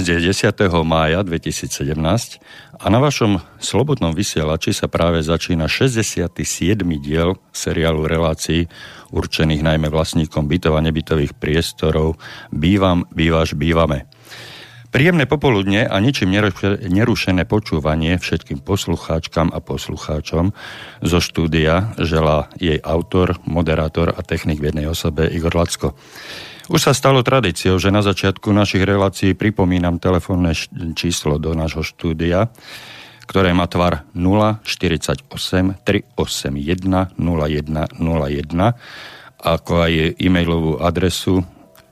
Dnes je 10. mája 2017 a na vašom slobodnom vysielači sa práve začína 67. diel seriálu relácií určených najmä vlastníkom bytov a nebytových priestorov Bývam, bývaš, bývame. Príjemné popoludne a ničím nerušené počúvanie všetkým poslucháčkam a poslucháčom zo štúdia želá jej autor, moderátor a technik v jednej osobe Igor Lacko. Už sa stalo tradíciou, že na začiatku našich relácií pripomínam telefónne číslo do nášho štúdia, ktoré má tvar 048 381 0101, ako aj e-mailovú adresu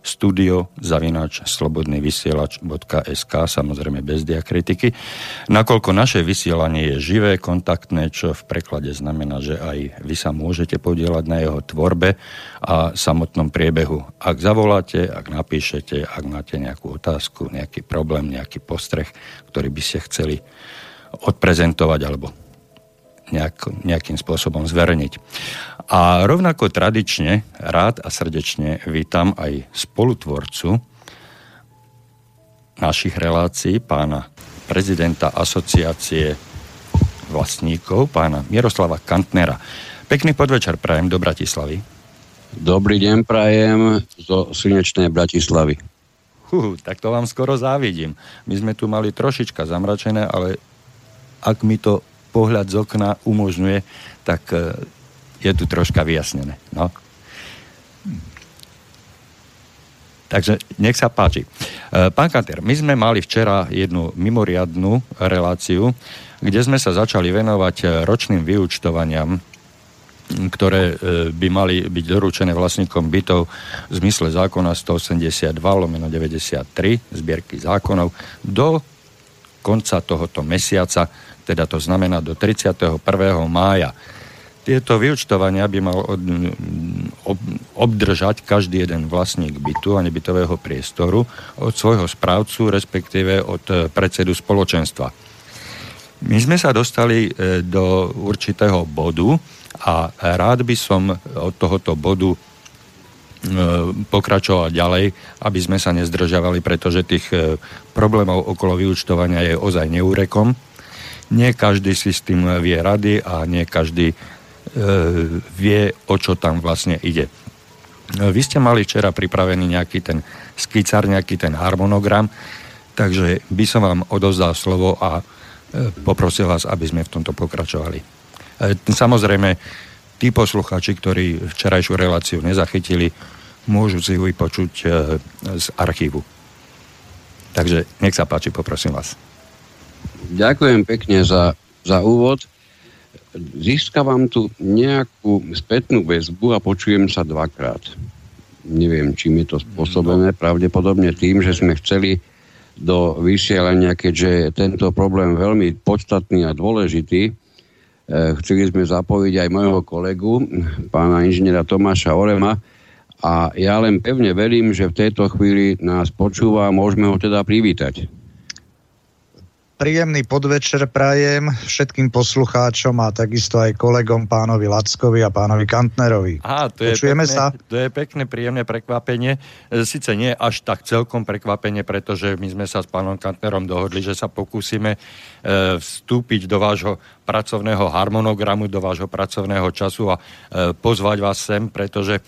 studio zavináč slobodnyvysielač.sk samozrejme bez diakritiky. Nakoľko naše vysielanie je živé, kontaktné, čo v preklade znamená, že aj vy sa môžete podielať na jeho tvorbe a samotnom priebehu. Ak zavoláte, ak napíšete, ak máte nejakú otázku, nejaký problém, nejaký postreh, ktorý by ste chceli odprezentovať alebo nejak, nejakým spôsobom zverejniť. A rovnako tradične, rád a srdečne vítam aj spolutvorcu našich relácií, pána prezidenta asociácie vlastníkov, pána Miroslava Kantnera. Pekný podvečer prajem do Bratislavy. Dobrý deň prajem zo slnečnej Bratislavy. Hú, tak to vám skoro závidím. My sme tu mali trošička zamračené, ale ak mi to pohľad z okna umožňuje, tak e, je tu troška vyjasnené. No. Takže nech sa páči. E, pán Kanter, my sme mali včera jednu mimoriadnú reláciu, kde sme sa začali venovať e, ročným vyučtovaniam, ktoré by mali byť doručené vlastníkom bytov v zmysle zákona 182 lomeno 93 zbierky zákonov do konca tohoto mesiaca teda to znamená do 31. mája. Tieto vyučtovania by mal od, ob, obdržať každý jeden vlastník bytu a nebytového priestoru od svojho správcu, respektíve od e, predsedu spoločenstva. My sme sa dostali e, do určitého bodu a rád by som od tohoto bodu e, pokračovať ďalej, aby sme sa nezdržavali, pretože tých problémov okolo vyučtovania je ozaj neúrekom nie každý si s tým vie rady a nie každý e, vie, o čo tam vlastne ide. Vy ste mali včera pripravený nejaký ten skicár, nejaký ten harmonogram, takže by som vám odozdal slovo a e, poprosil vás, aby sme v tomto pokračovali. E, samozrejme, tí posluchači, ktorí včerajšiu reláciu nezachytili, môžu si ju vypočuť e, z archívu. Takže nech sa páči, poprosím vás. Ďakujem pekne za, za úvod. Získavam tu nejakú spätnú väzbu a počujem sa dvakrát. Neviem, čím je to spôsobené. Pravdepodobne tým, že sme chceli do vysielania, keďže je tento problém veľmi podstatný a dôležitý, e, chceli sme zapojiť aj môjho kolegu, pána inžiniera Tomáša Orema, a ja len pevne verím, že v tejto chvíli nás počúva a môžeme ho teda privítať. Príjemný podvečer prajem všetkým poslucháčom a takisto aj kolegom pánovi Lackovi a pánovi Kantnerovi. Aha, to je Počujeme pekné, sa? To je pekné, príjemné prekvapenie. E, Sice nie až tak celkom prekvapenie, pretože my sme sa s pánom Kantnerom dohodli, že sa pokúsime e, vstúpiť do vášho pracovného harmonogramu, do vášho pracovného času a e, pozvať vás sem, pretože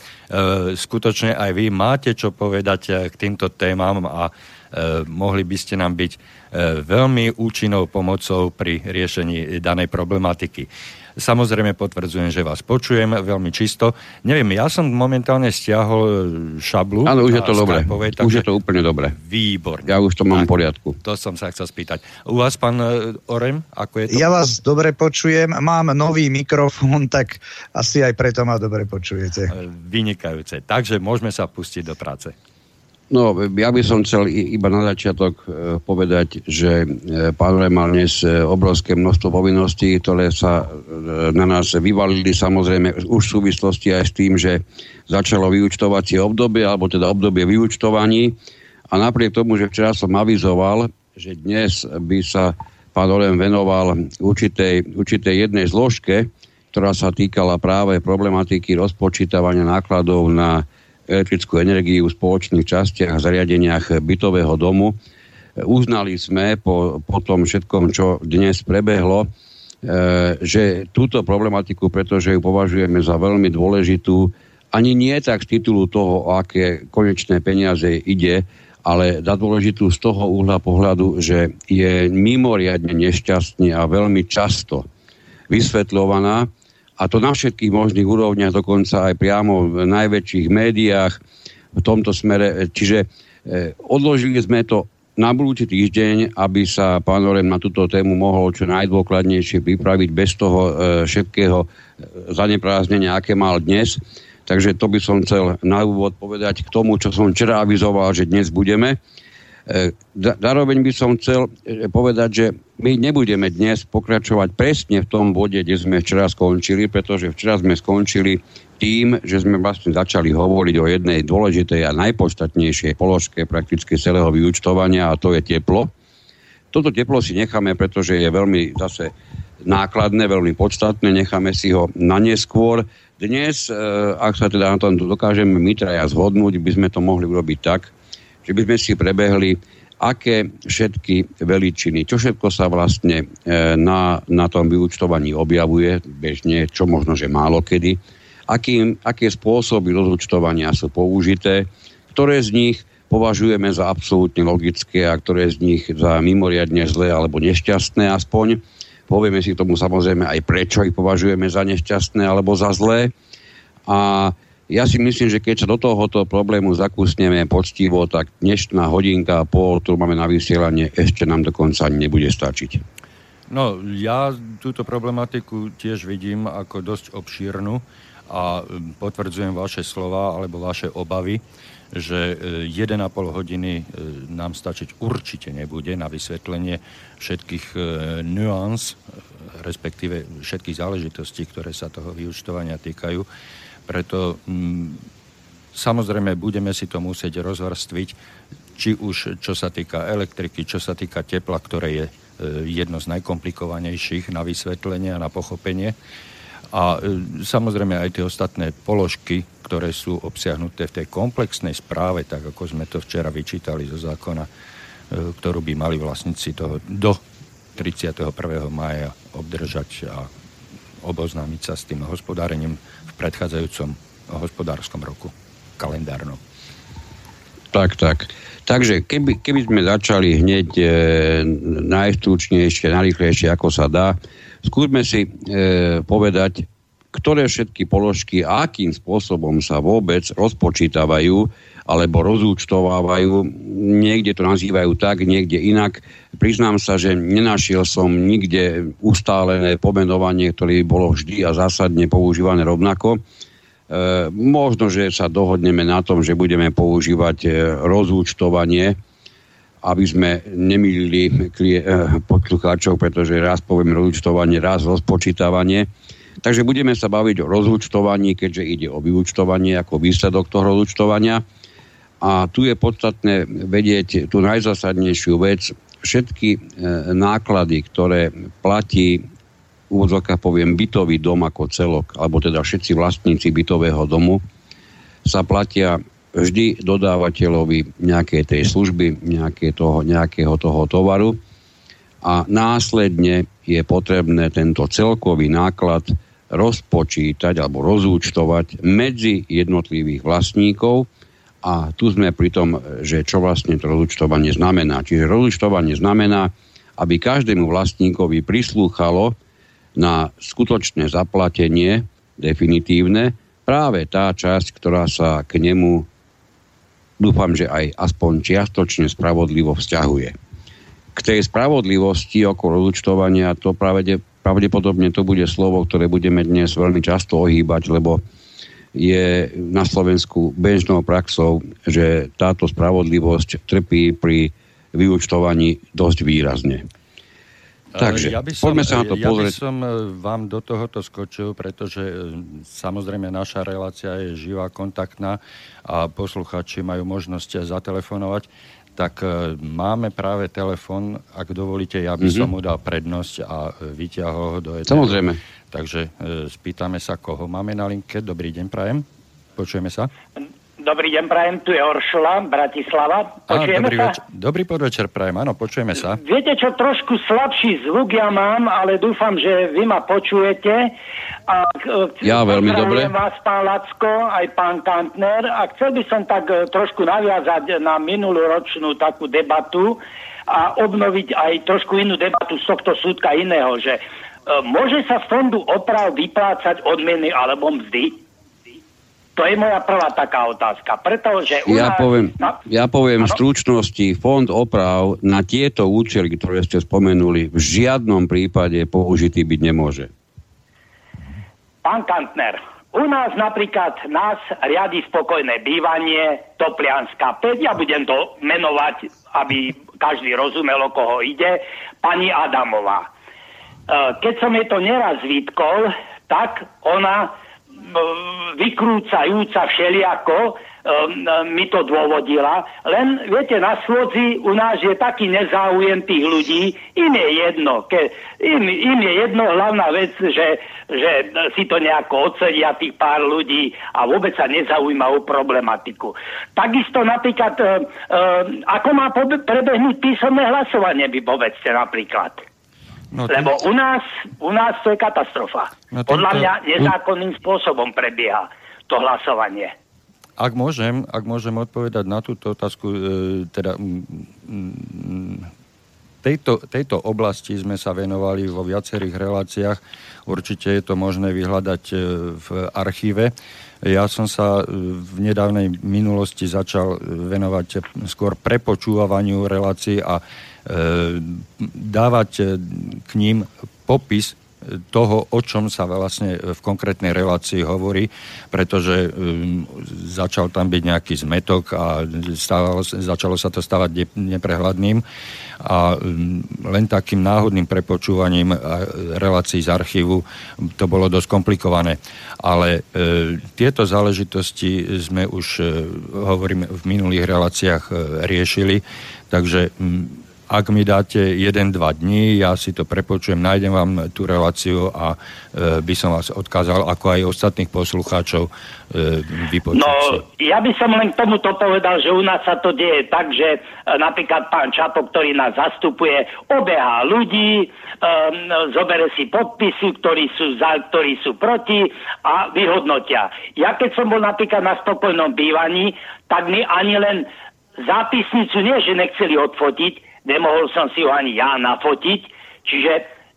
skutočne aj vy máte čo povedať k týmto témam a mohli by ste nám byť E, veľmi účinnou pomocou pri riešení danej problematiky. Samozrejme potvrdzujem, že vás počujem veľmi čisto. Neviem, ja som momentálne stiahol šablu. Áno, už je to dobré. Už je to úplne dobré. Výborne. Ja už to mám v poriadku. To som sa chcel spýtať. U vás, pán Orem, ako je to? Ja vás dobre počujem. Mám nový mikrofón, tak asi aj preto ma dobre počujete. Vynikajúce. Takže môžeme sa pustiť do práce. No, ja by som chcel iba na začiatok e, povedať, že e, pán mal dnes e, obrovské množstvo povinností, ktoré sa na nás vyvalili samozrejme už v súvislosti aj s tým, že začalo vyučtovacie obdobie, alebo teda obdobie vyučtovaní. A napriek tomu, že včera som avizoval, že dnes by sa pán Olem venoval určitej, určitej jednej zložke, ktorá sa týkala práve problematiky rozpočítavania nákladov na elektrickú energiu v spoločných častiach a zariadeniach bytového domu, e, uznali sme po, po tom všetkom, čo dnes prebehlo, že túto problematiku, pretože ju považujeme za veľmi dôležitú, ani nie tak z titulu toho, o aké konečné peniaze ide, ale za dôležitú z toho uhla pohľadu, že je mimoriadne nešťastne a veľmi často vysvetľovaná a to na všetkých možných úrovniach, dokonca aj priamo v najväčších médiách v tomto smere. Čiže e, odložili sme to na budúci týždeň, aby sa pán Orem na túto tému mohol čo najdôkladnejšie pripraviť bez toho e, všetkého e, zaneprázdnenia, aké mal dnes. Takže to by som chcel na úvod povedať k tomu, čo som včera avizoval, že dnes budeme. E, zároveň by som chcel e, povedať, že my nebudeme dnes pokračovať presne v tom bode, kde sme včera skončili, pretože včera sme skončili tým, že sme vlastne začali hovoriť o jednej dôležitej a najpodstatnejšej položke prakticky celého vyučtovania a to je teplo. Toto teplo si necháme, pretože je veľmi zase nákladné, veľmi podstatné, necháme si ho na neskôr. Dnes, e, ak sa teda na tom dokážeme my traja zhodnúť, by sme to mohli urobiť tak, že by sme si prebehli, aké všetky veličiny, čo všetko sa vlastne e, na, na tom vyučtovaní objavuje bežne, čo možno, že málo kedy, aký, aké spôsoby rozúčtovania sú použité, ktoré z nich považujeme za absolútne logické a ktoré z nich za mimoriadne zlé alebo nešťastné aspoň. Povieme si tomu samozrejme aj prečo ich považujeme za nešťastné alebo za zlé. A ja si myslím, že keď sa do tohoto problému zakúsneme poctivo, tak dnešná hodinka a pol, ktorú máme na vysielanie, ešte nám dokonca nebude stačiť. No, ja túto problematiku tiež vidím ako dosť obšírnu a potvrdzujem vaše slova alebo vaše obavy, že 1,5 e, hodiny e, nám stačiť určite nebude na vysvetlenie všetkých e, nuans, respektíve všetkých záležitostí, ktoré sa toho vyučtovania týkajú. Preto m, mm, samozrejme budeme si to musieť rozvrstviť, či už čo sa týka elektriky, čo sa týka tepla, ktoré je e, jedno z najkomplikovanejších na vysvetlenie a na pochopenie. A e, samozrejme aj tie ostatné položky, ktoré sú obsiahnuté v tej komplexnej správe, tak ako sme to včera vyčítali zo zákona, e, ktorú by mali vlastníci toho do 31. maja obdržať a oboznámiť sa s tým hospodárením predchádzajúcom hospodárskom roku kalendárnom. Tak, tak. Takže keby, keby sme začali hneď e, najstručnejšie, najrychlejšie, ako sa dá, skúsme si e, povedať, ktoré všetky položky a akým spôsobom sa vôbec rozpočítavajú alebo rozúčtovávajú. Niekde to nazývajú tak, niekde inak. Priznám sa, že nenašiel som nikde ustálené pomenovanie, ktoré bolo vždy a zásadne používané rovnako. E, možno, že sa dohodneme na tom, že budeme používať e, rozúčtovanie, aby sme nemýlili klie, e, poslucháčov, pretože raz poviem rozúčtovanie, raz rozpočítavanie. Takže budeme sa baviť o rozúčtovaní, keďže ide o vyúčtovanie ako výsledok toho rozúčtovania. A tu je podstatné vedieť tú najzásadnejšiu vec. Všetky e, náklady, ktoré platí úvodzovka poviem bytový dom ako celok, alebo teda všetci vlastníci bytového domu, sa platia vždy dodávateľovi nejakej tej služby, nejaké toho, nejakého toho tovaru a následne je potrebné tento celkový náklad rozpočítať alebo rozúčtovať medzi jednotlivých vlastníkov a tu sme pri tom, že čo vlastne to rozúčtovanie znamená. Čiže rozúčtovanie znamená, aby každému vlastníkovi prislúchalo na skutočné zaplatenie definitívne práve tá časť, ktorá sa k nemu dúfam, že aj aspoň čiastočne spravodlivo vzťahuje. K tej spravodlivosti okolo rozúčtovania to pravdepodobne to bude slovo, ktoré budeme dnes veľmi často ohýbať, lebo je na Slovensku bežnou praxou, že táto spravodlivosť trpí pri vyučtovaní dosť výrazne. Takže, ja by som, poďme sa na to ja pozrieť. Ja by som e, vám do tohoto skočil, pretože e, samozrejme naša relácia je živá, kontaktná a posluchači majú možnosť zatelefonovať tak e, máme práve telefon, ak dovolíte, ja by mm-hmm. som mu dal prednosť a vyťahol ho do jedného. Samozrejme. Takže e, spýtame sa, koho máme na linke. Dobrý deň, prajem. Počujeme sa? Dobrý deň, prajem, tu je Oršula, Bratislava. Počujeme dobrý, sa? Več- dobrý podvečer, prajem, áno, počujeme sa. Viete čo, trošku slabší zvuk ja mám, ale dúfam, že vy ma počujete. A, ja veľmi dobre. vás, pán Lacko, aj pán Kantner. A chcel by som tak e, trošku naviazať na minulú ročnú takú debatu a obnoviť aj trošku inú debatu z tohto súdka iného, že e, môže sa z fondu oprav vyplácať odmeny alebo mzdy? To je moja prvá taká otázka. Pretože u ja, nás... poviem, ja poviem v stručnosti, fond oprav na tieto účely, ktoré ste spomenuli, v žiadnom prípade použitý byť nemôže. Pán Kantner, u nás napríklad nás riadi spokojné bývanie, Toplianská 5, ja budem to menovať, aby každý rozumel, o koho ide, pani Adamová. E, keď som jej to neraz vytkol, tak ona vykrúcajúca všeliako mi to dôvodila. Len, viete, na slodzi u nás je taký nezáujem tých ľudí, im je jedno. Ke, im, im je jedno hlavná vec, že, že si to nejako ocedia tých pár ľudí a vôbec sa nezaujíma o problematiku. Takisto napríklad, uh, uh, ako má prebehnúť písomné hlasovanie, by povedzte napríklad. No. Lebo u nás, u nás to je katastrofa. No, týmto... Podľa mňa nezákonným spôsobom prebieha to hlasovanie. Ak môžem, ak môžem odpovedať na túto otázku, e, teda m, tejto, tejto oblasti sme sa venovali vo viacerých reláciách. Určite je to možné vyhľadať e, v archíve. Ja som sa e, v nedávnej minulosti začal venovať skôr prepočúvaniu relácií a E, dávať e, k ním popis toho, o čom sa vlastne v konkrétnej relácii hovorí, pretože um, začal tam byť nejaký zmetok a stávalo, začalo sa to stávať neprehľadným a um, len takým náhodným prepočúvaním relácií z archívu to bolo dosť komplikované. Ale uh, tieto záležitosti sme už, hovorím, v minulých reláciách riešili, takže um, ak mi dáte jeden, dva dní, ja si to prepočujem, nájdem vám tú reláciu a e, by som vás odkázal, ako aj ostatných poslucháčov, e, vypočuť No, ja by som len k tomuto povedal, že u nás sa to deje tak, že e, napríklad pán Čapo, ktorý nás zastupuje, obeha ľudí, e, zobere si podpisy, ktorí sú za, ktorí sú proti a vyhodnotia. Ja keď som bol napríklad na spokojnom bývaní, tak mi ani len zápisnicu nie, že nechceli odfotiť, nemohol som si ho ani ja nafotiť, čiže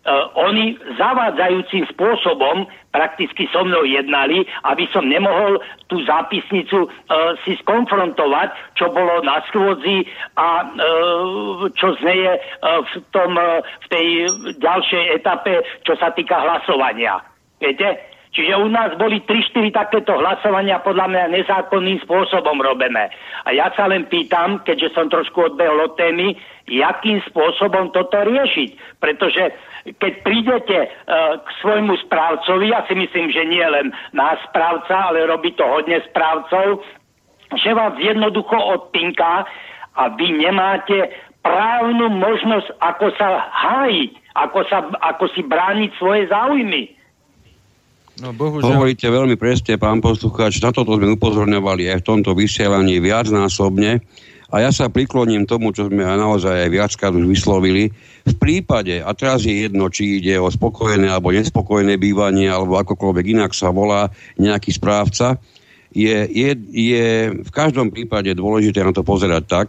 uh, oni zavádzajúcim spôsobom prakticky so mnou jednali, aby som nemohol tú zápisnicu uh, si skonfrontovať, čo bolo na schôdzi a uh, čo zneje uh, v, tom, uh, v tej ďalšej etape, čo sa týka hlasovania. Viete? Čiže u nás boli 3-4 takéto hlasovania podľa mňa nezákonným spôsobom robené. A ja sa len pýtam, keďže som trošku odbehol od témy, jakým spôsobom toto riešiť. Pretože keď prídete uh, k svojmu správcovi, ja si myslím, že nie len náš správca, ale robí to hodne správcov, že vás jednoducho odpinká a vy nemáte právnu možnosť, ako sa hájiť, ako, sa, ako si brániť svoje záujmy. No, bohužiaľ. Hovoríte veľmi presne, pán poslucháč, na toto sme upozorňovali aj v tomto vysielaní viacnásobne a ja sa prikloním tomu, čo sme aj naozaj aj viackrát už vyslovili. V prípade, a teraz je jedno, či ide o spokojné alebo nespokojné bývanie, alebo akokoľvek inak sa volá nejaký správca, je, je, je v každom prípade dôležité na to pozerať tak,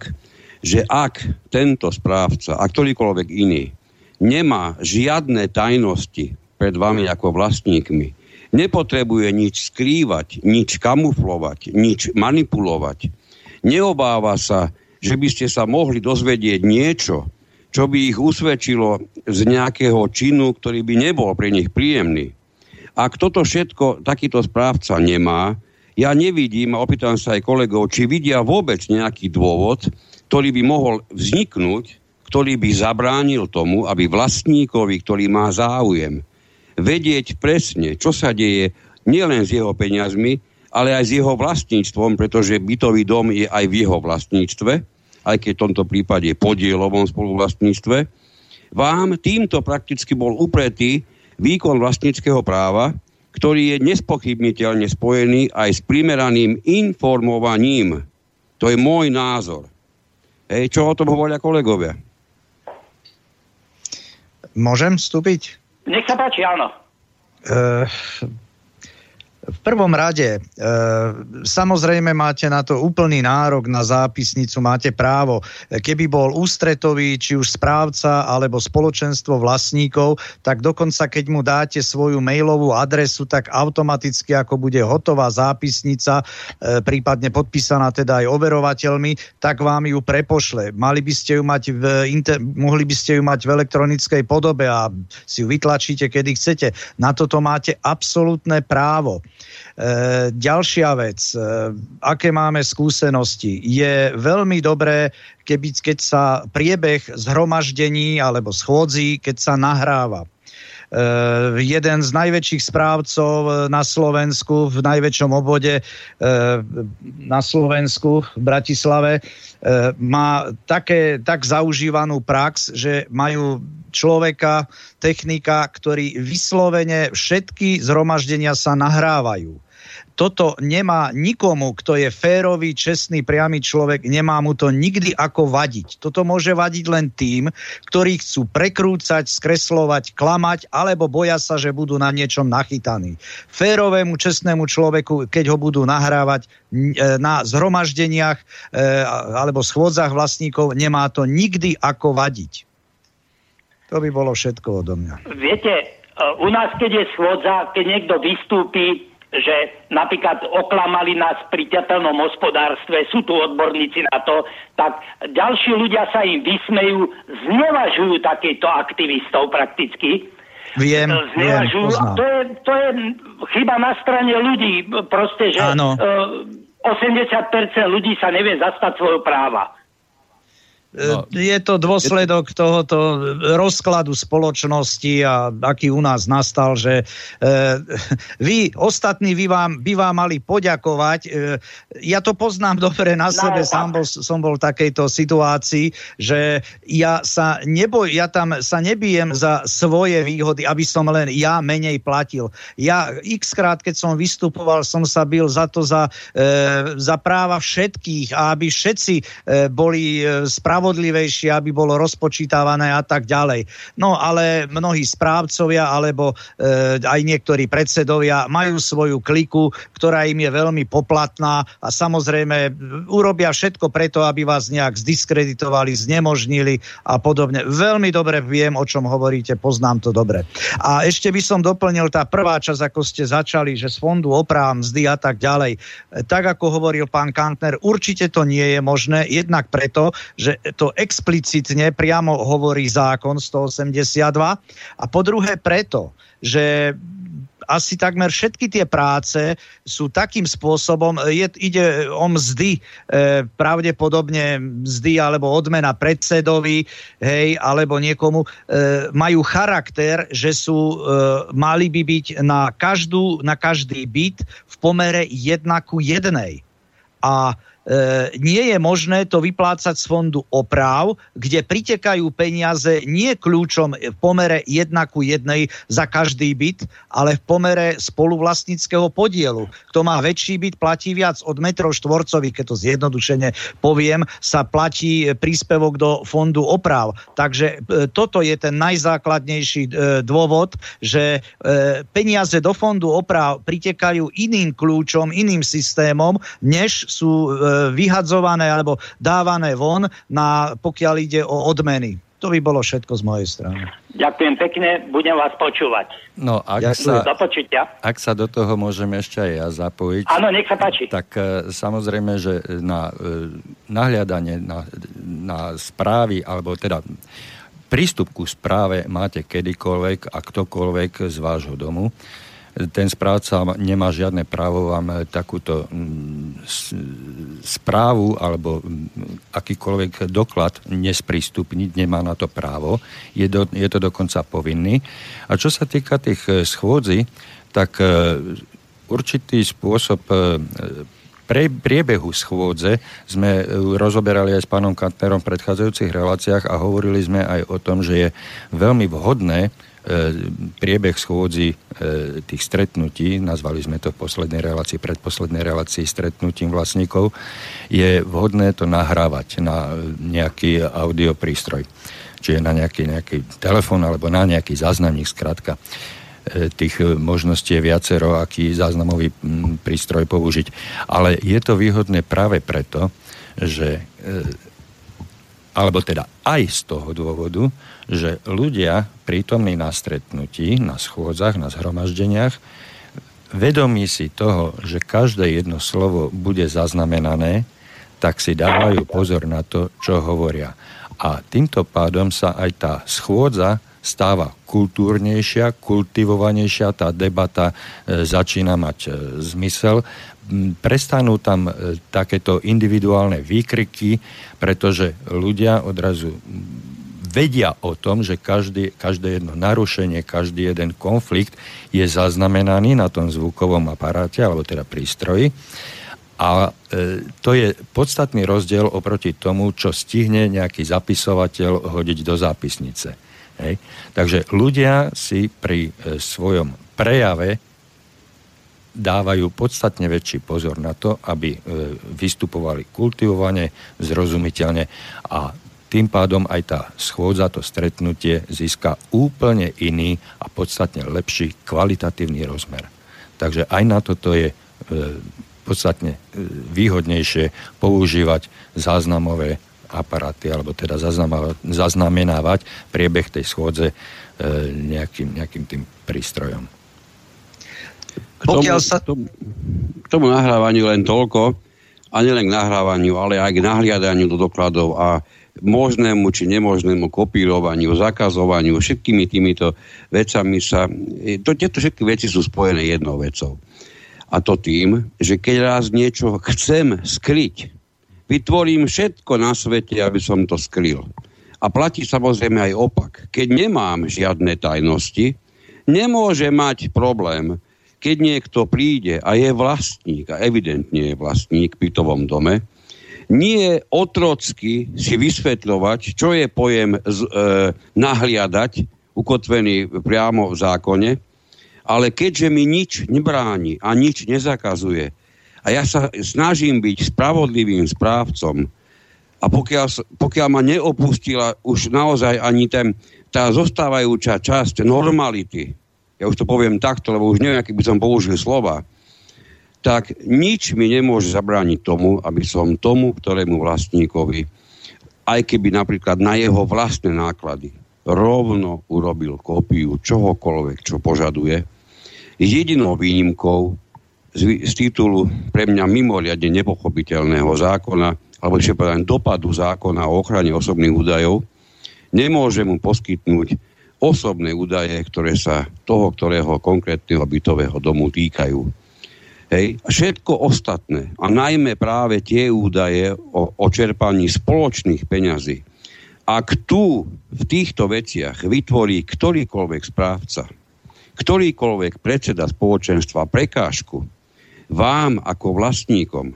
že ak tento správca a ktorýkoľvek iný nemá žiadne tajnosti pred vami ako vlastníkmi, nepotrebuje nič skrývať, nič kamuflovať, nič manipulovať. Neobáva sa, že by ste sa mohli dozvedieť niečo, čo by ich usvedčilo z nejakého činu, ktorý by nebol pre nich príjemný. Ak toto všetko takýto správca nemá, ja nevidím, a opýtam sa aj kolegov, či vidia vôbec nejaký dôvod, ktorý by mohol vzniknúť, ktorý by zabránil tomu, aby vlastníkovi, ktorý má záujem, vedieť presne, čo sa deje nielen s jeho peniazmi, ale aj s jeho vlastníctvom, pretože bytový dom je aj v jeho vlastníctve, aj keď v tomto prípade je podielovom spoluvlastníctve, vám týmto prakticky bol upretý výkon vlastníckého práva, ktorý je nespochybniteľne spojený aj s primeraným informovaním. To je môj názor. Hej, čo o tom hovoria kolegovia? Môžem vstúpiť? Nech sa páči, áno. Uh, v prvom rade, e, samozrejme máte na to úplný nárok na zápisnicu, máte právo. Keby bol ústretový, či už správca alebo spoločenstvo vlastníkov, tak dokonca keď mu dáte svoju mailovú adresu, tak automaticky ako bude hotová zápisnica, e, prípadne podpísaná teda aj overovateľmi, tak vám ju prepošle. Mali by ste ju mať v inter- mohli by ste ju mať v elektronickej podobe a si ju vytlačíte, kedy chcete. Na toto máte absolútne právo. E, ďalšia vec, e, aké máme skúsenosti. Je veľmi dobré, keby, keď sa priebeh zhromaždení alebo schôdzí, keď sa nahráva. Uh, jeden z najväčších správcov na Slovensku, v najväčšom obvode uh, na Slovensku, v Bratislave, má také, tak zaužívanú prax, že majú človeka, technika, ktorý vyslovene všetky zhromaždenia sa nahrávajú toto nemá nikomu, kto je férový, čestný, priamy človek, nemá mu to nikdy ako vadiť. Toto môže vadiť len tým, ktorí chcú prekrúcať, skreslovať, klamať, alebo boja sa, že budú na niečom nachytaní. Férovému, čestnému človeku, keď ho budú nahrávať e, na zhromaždeniach e, alebo schôdzach vlastníkov, nemá to nikdy ako vadiť. To by bolo všetko odo mňa. Viete, e, u nás, keď je schôdza, keď niekto vystúpi, že napríklad oklamali nás pri teplnom hospodárstve, sú tu odborníci na to, tak ďalší ľudia sa im vysmejú, znevažujú takýchto aktivistov prakticky. Viem, znevažujú. viem, to, je, to je chyba na strane ľudí, proste, že Áno. 80% ľudí sa nevie zastať svojho práva. No. Je to dôsledok tohoto rozkladu spoločnosti a aký u nás nastal, že e, vy, ostatní, vy vám, by vám mali poďakovať. E, ja to poznám dobre na sebe, no, sám bol, som bol v takejto situácii, že ja sa neboj, ja tam sa nebijem za svoje výhody, aby som len ja menej platil. Ja x krát, keď som vystupoval, som sa bil za to, za, e, za práva všetkých a aby všetci e, boli e, spravodliví spravodlivejšie, aby bolo rozpočítavané a tak ďalej. No ale mnohí správcovia alebo e, aj niektorí predsedovia majú svoju kliku, ktorá im je veľmi poplatná a samozrejme urobia všetko preto, aby vás nejak zdiskreditovali, znemožnili a podobne. Veľmi dobre viem, o čom hovoríte, poznám to dobre. A ešte by som doplnil tá prvá časť, ako ste začali, že z fondu oprám, mzdy a tak ďalej. E, tak ako hovoril pán Kantner, určite to nie je možné, jednak preto, že to explicitne priamo hovorí zákon 182 a po druhé preto, že asi takmer všetky tie práce sú takým spôsobom, je, ide o mzdy, e, pravdepodobne mzdy alebo odmena predsedovi, hej, alebo niekomu, e, majú charakter, že sú, e, mali by byť na, každú, na každý byt v pomere jedna ku jednej. A nie je možné to vyplácať z fondu oprav, kde pritekajú peniaze nie kľúčom v pomere jedna ku jednej za každý byt, ale v pomere spoluvlastníckého podielu. Kto má väčší byt, platí viac od metrov štvorcových, keď to zjednodušene poviem, sa platí príspevok do fondu oprav. Takže e, toto je ten najzákladnejší e, dôvod, že peniaze do fondu oprav pritekajú iným kľúčom, iným systémom, než sú vyhadzované alebo dávané von, na, pokiaľ ide o odmeny. To by bolo všetko z mojej strany. Ďakujem pekne, budem vás počúvať. No, ak sa, do počutia. ak sa do toho môžem ešte aj ja zapojiť. Áno, nech sa páči. Tak e, samozrejme, že na e, nahliadanie na, na správy, alebo teda prístup ku správe máte kedykoľvek a ktokoľvek z vášho domu ten správca nemá žiadne právo vám takúto mm, správu alebo mm, akýkoľvek doklad nesprístupniť, nemá na to právo. Je, do, je to dokonca povinný. A čo sa týka tých e, schôdzi, tak e, určitý spôsob pre, priebehu schôdze sme rozoberali aj s pánom Kantnerom v predchádzajúcich reláciách a hovorili sme aj o tom, že je veľmi vhodné priebeh schôdzi e, tých stretnutí, nazvali sme to v poslednej relácii, predposlednej relácii stretnutím vlastníkov, je vhodné to nahrávať na nejaký audioprístroj. Čiže na nejaký, nejaký telefón alebo na nejaký záznamník, skrátka e, tých možností je viacero, aký záznamový prístroj použiť. Ale je to výhodné práve preto, že alebo teda aj z toho dôvodu, že ľudia prítomní na stretnutí, na schôdzach, na zhromaždeniach, vedomí si toho, že každé jedno slovo bude zaznamenané, tak si dávajú pozor na to, čo hovoria. A týmto pádom sa aj tá schôdza stáva kultúrnejšia, kultivovanejšia, tá debata e, začína mať e, zmysel, prestanú tam e, takéto individuálne výkriky, pretože ľudia odrazu vedia o tom, že každý, každé jedno narušenie, každý jeden konflikt je zaznamenaný na tom zvukovom aparáte, alebo teda prístroji. A e, to je podstatný rozdiel oproti tomu, čo stihne nejaký zapisovateľ hodiť do zápisnice. Hej. Takže ľudia si pri e, svojom prejave dávajú podstatne väčší pozor na to, aby e, vystupovali kultivovane, zrozumiteľne a tým pádom aj tá schôdza, to stretnutie získa úplne iný a podstatne lepší kvalitatívny rozmer. Takže aj na toto je e, podstatne e, výhodnejšie používať záznamové aparáty, alebo teda zaznamenávať priebeh tej schôdze nejakým, nejakým tým prístrojom. K tomu, sa... k, tomu, k tomu nahrávaniu len toľko, a nielen k nahrávaniu, ale aj k nahliadaniu do dokladov a možnému či nemožnému kopírovaniu, zakazovaniu, všetkými týmito vecami sa... To, tieto všetky veci sú spojené jednou vecou. A to tým, že keď raz niečo chcem skryť, vytvorím všetko na svete, aby som to skryl. A platí samozrejme aj opak. Keď nemám žiadne tajnosti, nemôže mať problém keď niekto príde a je vlastník, a evidentne je vlastník v bytovom dome, nie otrocky si vysvetľovať, čo je pojem z, e, nahliadať, ukotvený priamo v zákone, ale keďže mi nič nebráni a nič nezakazuje, a ja sa snažím byť spravodlivým správcom, a pokiaľ, pokiaľ ma neopustila už naozaj ani ten, tá zostávajúca časť normality, ja už to poviem takto, lebo už neviem, aký by som použil slova, tak nič mi nemôže zabrániť tomu, aby som tomu, ktorému vlastníkovi, aj keby napríklad na jeho vlastné náklady, rovno urobil kópiu čohokoľvek, čo požaduje. Jedinou výnimkou z, z titulu pre mňa mimoriadne nepochopiteľného zákona, alebo ešte povedať dopadu zákona o ochrane osobných údajov, nemôže mu poskytnúť osobné údaje, ktoré sa toho, ktorého konkrétneho bytového domu týkajú. Hej. Všetko ostatné, a najmä práve tie údaje o, o čerpaní spoločných peňazí, ak tu v týchto veciach vytvorí ktorýkoľvek správca, ktorýkoľvek predseda spoločenstva prekážku vám ako vlastníkom,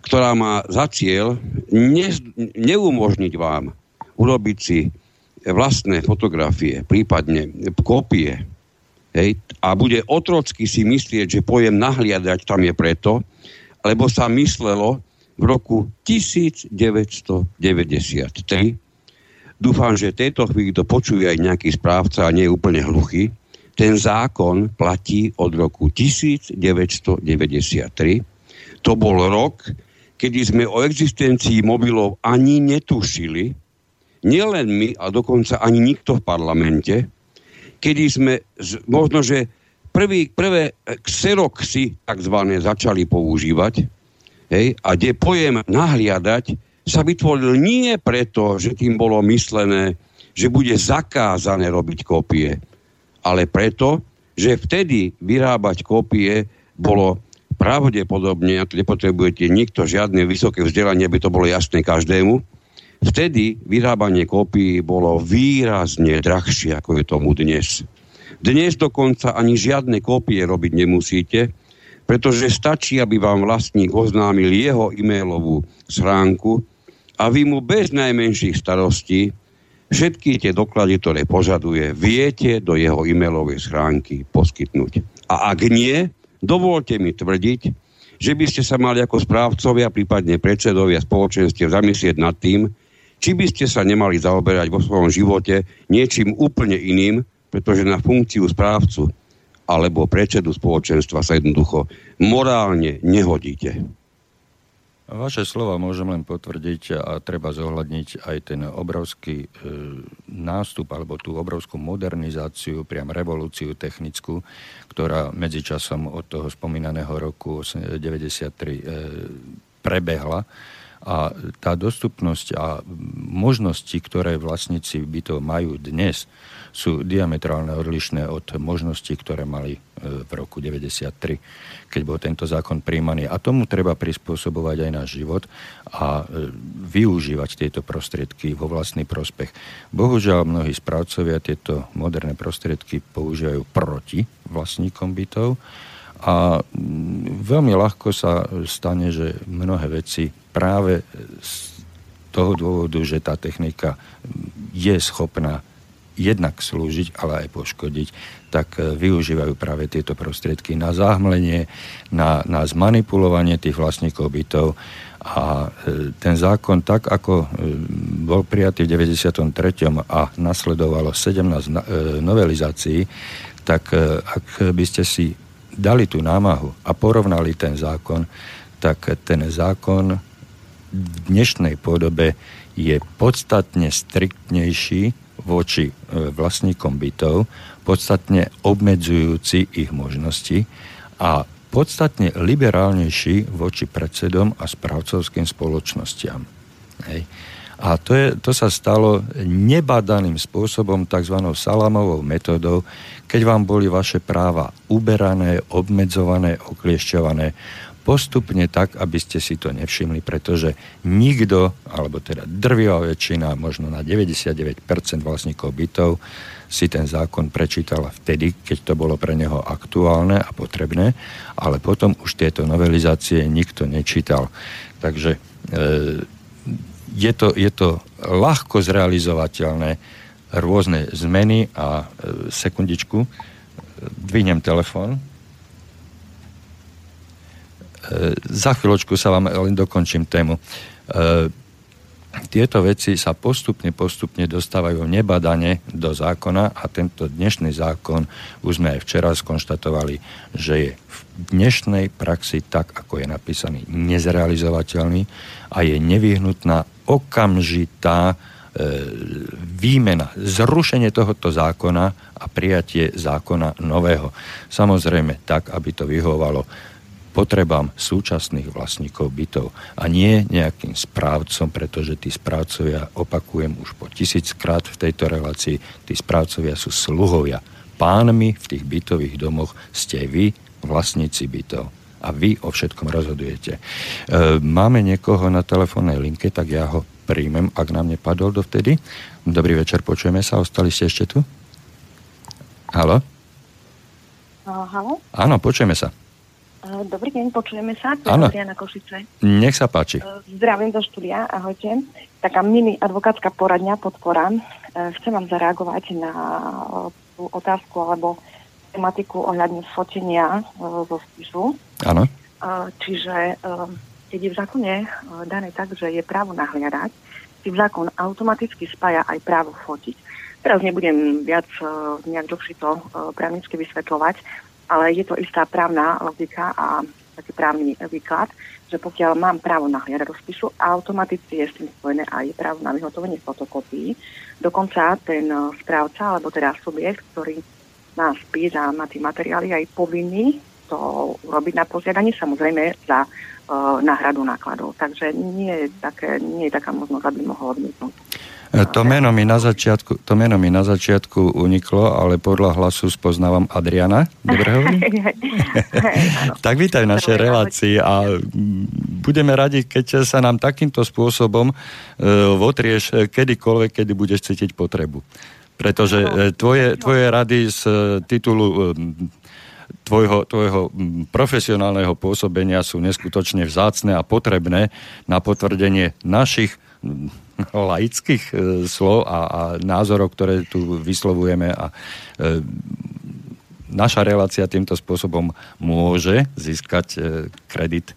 ktorá má za cieľ ne, neumožniť vám urobiť si vlastné fotografie, prípadne kópie, hej, a bude otrocky si myslieť, že pojem nahliadať tam je preto, lebo sa myslelo v roku 1993, dúfam, že tejto chvíli to počuje aj nejaký správca a nie je úplne hluchý, ten zákon platí od roku 1993. To bol rok, kedy sme o existencii mobilov ani netušili, nielen my, a dokonca ani nikto v parlamente, kedy sme možno, že prvý, prvé xeroxy takzvané začali používať, hej, a kde pojem nahliadať sa vytvoril nie preto, že tým bolo myslené, že bude zakázané robiť kópie, ale preto, že vtedy vyrábať kópie bolo pravdepodobne, a nepotrebujete nikto žiadne vysoké vzdelanie, aby to bolo jasné každému, Vtedy vyrábanie kópií bolo výrazne drahšie, ako je tomu dnes. Dnes dokonca ani žiadne kópie robiť nemusíte, pretože stačí, aby vám vlastník oznámil jeho e-mailovú schránku a vy mu bez najmenších starostí všetky tie doklady, ktoré požaduje, viete do jeho e-mailovej schránky poskytnúť. A ak nie, dovolte mi tvrdiť, že by ste sa mali ako správcovia, prípadne predsedovia spoločenstiev zamyslieť nad tým, či by ste sa nemali zaoberať vo svojom živote niečím úplne iným, pretože na funkciu správcu alebo predsedu spoločenstva sa jednoducho morálne nehodíte. Vaše slova môžem len potvrdiť a treba zohľadniť aj ten obrovský e, nástup alebo tú obrovskú modernizáciu, priam revolúciu technickú, ktorá medzičasom od toho spomínaného roku 93 e, prebehla a tá dostupnosť a možnosti, ktoré vlastníci bytov majú dnes, sú diametrálne odlišné od možností, ktoré mali e, v roku 93, keď bol tento zákon príjmaný. A tomu treba prispôsobovať aj náš život a e, využívať tieto prostriedky vo vlastný prospech. Bohužiaľ, mnohí správcovia tieto moderné prostriedky používajú proti vlastníkom bytov a veľmi ľahko sa stane, že mnohé veci práve z toho dôvodu, že tá technika je schopná jednak slúžiť, ale aj poškodiť, tak e, využívajú práve tieto prostriedky na záhmlenie, na, na zmanipulovanie tých vlastníkov bytov a e, ten zákon tak, ako e, bol prijatý v 93. a nasledovalo 17 novelizácií, tak ak by ste si dali tú námahu a porovnali ten zákon, tak ten zákon v dnešnej podobe je podstatne striktnejší voči e, vlastníkom bytov, podstatne obmedzujúci ich možnosti a podstatne liberálnejší voči predsedom a správcovským spoločnostiam. Hej. A to, je, to sa stalo nebadaným spôsobom, tzv. salamovou metodou, keď vám boli vaše práva uberané, obmedzované, okliešťované postupne tak, aby ste si to nevšimli, pretože nikto, alebo teda drvivá väčšina, možno na 99% vlastníkov bytov, si ten zákon prečítala vtedy, keď to bolo pre neho aktuálne a potrebné, ale potom už tieto novelizácie nikto nečítal. Takže e, je, to, je to ľahko zrealizovateľné, rôzne zmeny a e, sekundičku, dvihnem telefón. E, za chvíľočku sa vám len dokončím tému. E, tieto veci sa postupne, postupne dostávajú nebadane do zákona a tento dnešný zákon už sme aj včera skonštatovali, že je v dnešnej praxi tak, ako je napísaný, nezrealizovateľný a je nevyhnutná okamžitá e, výmena, zrušenie tohoto zákona a prijatie zákona nového. Samozrejme tak, aby to vyhovalo potrebám súčasných vlastníkov bytov a nie nejakým správcom, pretože tí správcovia, opakujem už po tisíckrát v tejto relácii, tí správcovia sú sluhovia. Pánmi v tých bytových domoch ste vy, vlastníci bytov a vy o všetkom rozhodujete. E, máme niekoho na telefónnej linke, tak ja ho príjmem, ak nám nepadol dovtedy. Dobrý večer, počujeme sa, ostali ste ešte tu? Halo? Halo? Áno, počujeme sa. Dobrý deň, počujeme sa. Je na Košice. Nech sa páči. Zdravím do štúdia, ahojte. Taká mini advokátska poradňa, podpora. Chcem vám zareagovať na tú otázku alebo tematiku ohľadne fotenia zo spisu. Áno. Čiže keď je v zákone dané tak, že je právo nahliadať, tým zákon automaticky spája aj právo fotiť. Teraz nebudem viac nejak dlhšie to právnicky vysvetľovať, ale je to istá právna logika a taký právny výklad, že pokiaľ mám právo na hliadať rozpisu, automaticky je s tým spojené aj právo na vyhotovenie fotokopií. Dokonca ten správca, alebo teda subjekt, ktorý má spis a má tie materiály aj povinný to urobiť na požiadanie, samozrejme za uh, náhradu nákladov. Takže nie je, také, nie je taká možnosť, aby mohol odmietnúť. E, to meno, mi na začiatku, to meno mi na začiatku uniklo, ale podľa hlasu spoznávam Adriana. Dobre hovorím? tak vítaj v našej relácii a budeme radi, keď sa nám takýmto spôsobom uh, votrieš kedykoľvek, kedy budeš cítiť potrebu. Pretože uh, tvoje, tvoje rady z titulu uh, tvojho, tvojho profesionálneho pôsobenia sú neskutočne vzácne a potrebné na potvrdenie našich laických e, slov a, a názorov, ktoré tu vyslovujeme a e, naša relácia týmto spôsobom môže získať e, kredit e,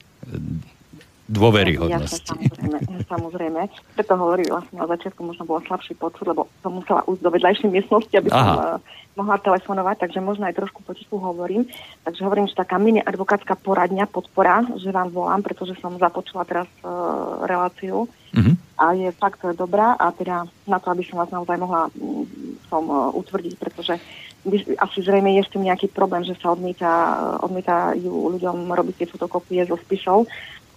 dôveryhodnosti. Jasne, samozrejme, samozrejme. Preto hovorí vlastne na začiatku možno bol slabší počut, lebo som musela ujsť do vedľajšej miestnosti, aby Aha. som uh, mohla telefonovať, takže možno aj trošku potichu hovorím. Takže hovorím, že taká mini advokátska poradňa, podpora, že vám volám, pretože som započula teraz uh, reláciu uh-huh. a je fakt dobrá a teda na to, aby som vás naozaj mohla um, som uh, utvrdiť, pretože asi zrejme je s tým nejaký problém, že sa odmieta, odmietajú ľuďom robiť tie fotokopie zo spisov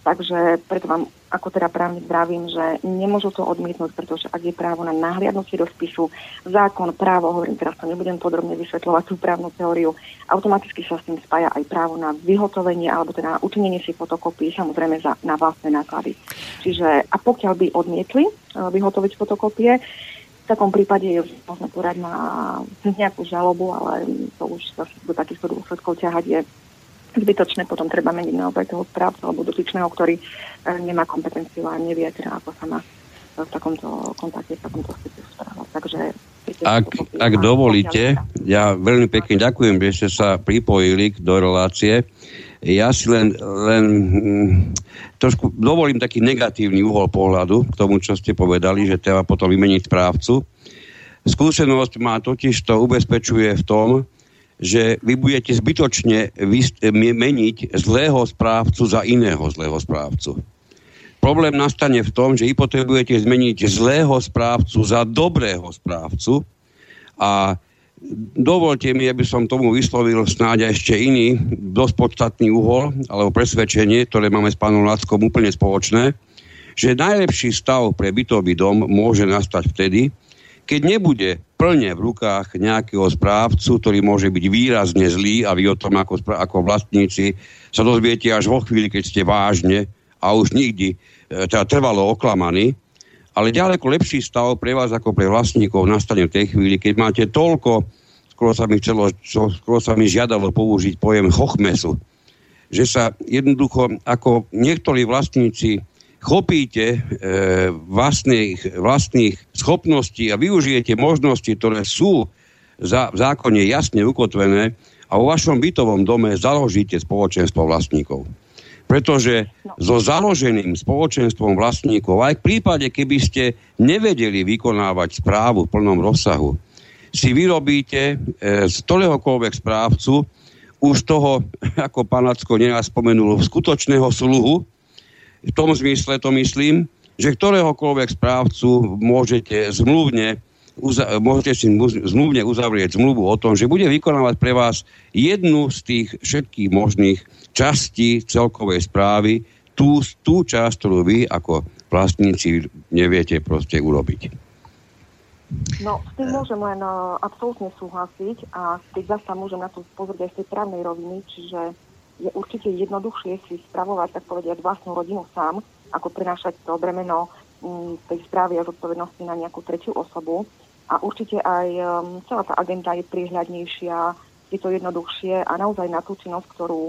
Takže preto vám ako teda právnik vravím, že nemôžu to odmietnúť, pretože ak je právo na nahliadnutie do spisu, zákon, právo, hovorím teraz to nebudem podrobne vysvetľovať tú právnu teóriu, automaticky sa s tým spája aj právo na vyhotovenie alebo teda na učinenie si fotokopii, samozrejme za, na vlastné náklady. Čiže a pokiaľ by odmietli uh, vyhotoviť fotokopie, v takom prípade je možno porať na nejakú žalobu, ale to už sa do takýchto dôsledkov ťahať je zbytočné, potom treba meniť naozaj toho správcu alebo dotyčného, ktorý e, nemá kompetenciu a nevie teda, ako sa má v takomto kontakte, v takomto styku správať. Takže ak, ak dovolíte, ja veľmi pekne ďakujem, že ste sa pripojili do relácie. Ja si len, len hm, trošku dovolím taký negatívny uhol pohľadu k tomu, čo ste povedali, že treba potom vymeniť správcu. Skúsenosť ma totiž to ubezpečuje v tom, že vy budete zbytočne meniť zlého správcu za iného zlého správcu. Problém nastane v tom, že vy potrebujete zmeniť zlého správcu za dobrého správcu a dovolte mi, aby som tomu vyslovil snáď ešte iný, dosť podstatný uhol alebo presvedčenie, ktoré máme s pánom Lackom úplne spoločné, že najlepší stav pre bytový dom môže nastať vtedy, keď nebude plne v rukách nejakého správcu, ktorý môže byť výrazne zlý a vy o tom ako, ako vlastníci sa dozviete až vo chvíli, keď ste vážne a už nikdy e, teda trvalo oklamaní, ale ďaleko lepší stav pre vás ako pre vlastníkov nastane v tej chvíli, keď máte toľko, skoro sa mi, chcelo, skoro sa mi žiadalo použiť pojem chochmesu, že sa jednoducho ako niektorí vlastníci chopíte e, vlastných, vlastných schopností a využijete možnosti, ktoré sú za, v zákone jasne ukotvené a vo vašom bytovom dome založíte spoločenstvo vlastníkov. Pretože so založeným spoločenstvom vlastníkov, aj v prípade, keby ste nevedeli vykonávať správu v plnom rozsahu, si vyrobíte e, z ktoréhokoľvek správcu už toho, ako pán Lacko neraz spomenul, skutočného sluhu, v tom zmysle to myslím, že ktoréhokoľvek správcu môžete zmluvne uza- môžete si zmluvne uzavrieť zmluvu o tom, že bude vykonávať pre vás jednu z tých všetkých možných častí celkovej správy, tú, tú časť, ktorú vy ako vlastníci neviete proste urobiť. No, s tým môžem len uh, absolútne súhlasiť a keď zase môžem na to pozrieť aj z tej právnej roviny, čiže je určite jednoduchšie si spravovať, tak povediať, vlastnú rodinu sám, ako prenášať to bremeno mm, tej správy a zodpovednosti na nejakú tretiu osobu. A určite aj um, celá tá agenda je priehľadnejšia, je to jednoduchšie a naozaj na tú činnosť, ktorú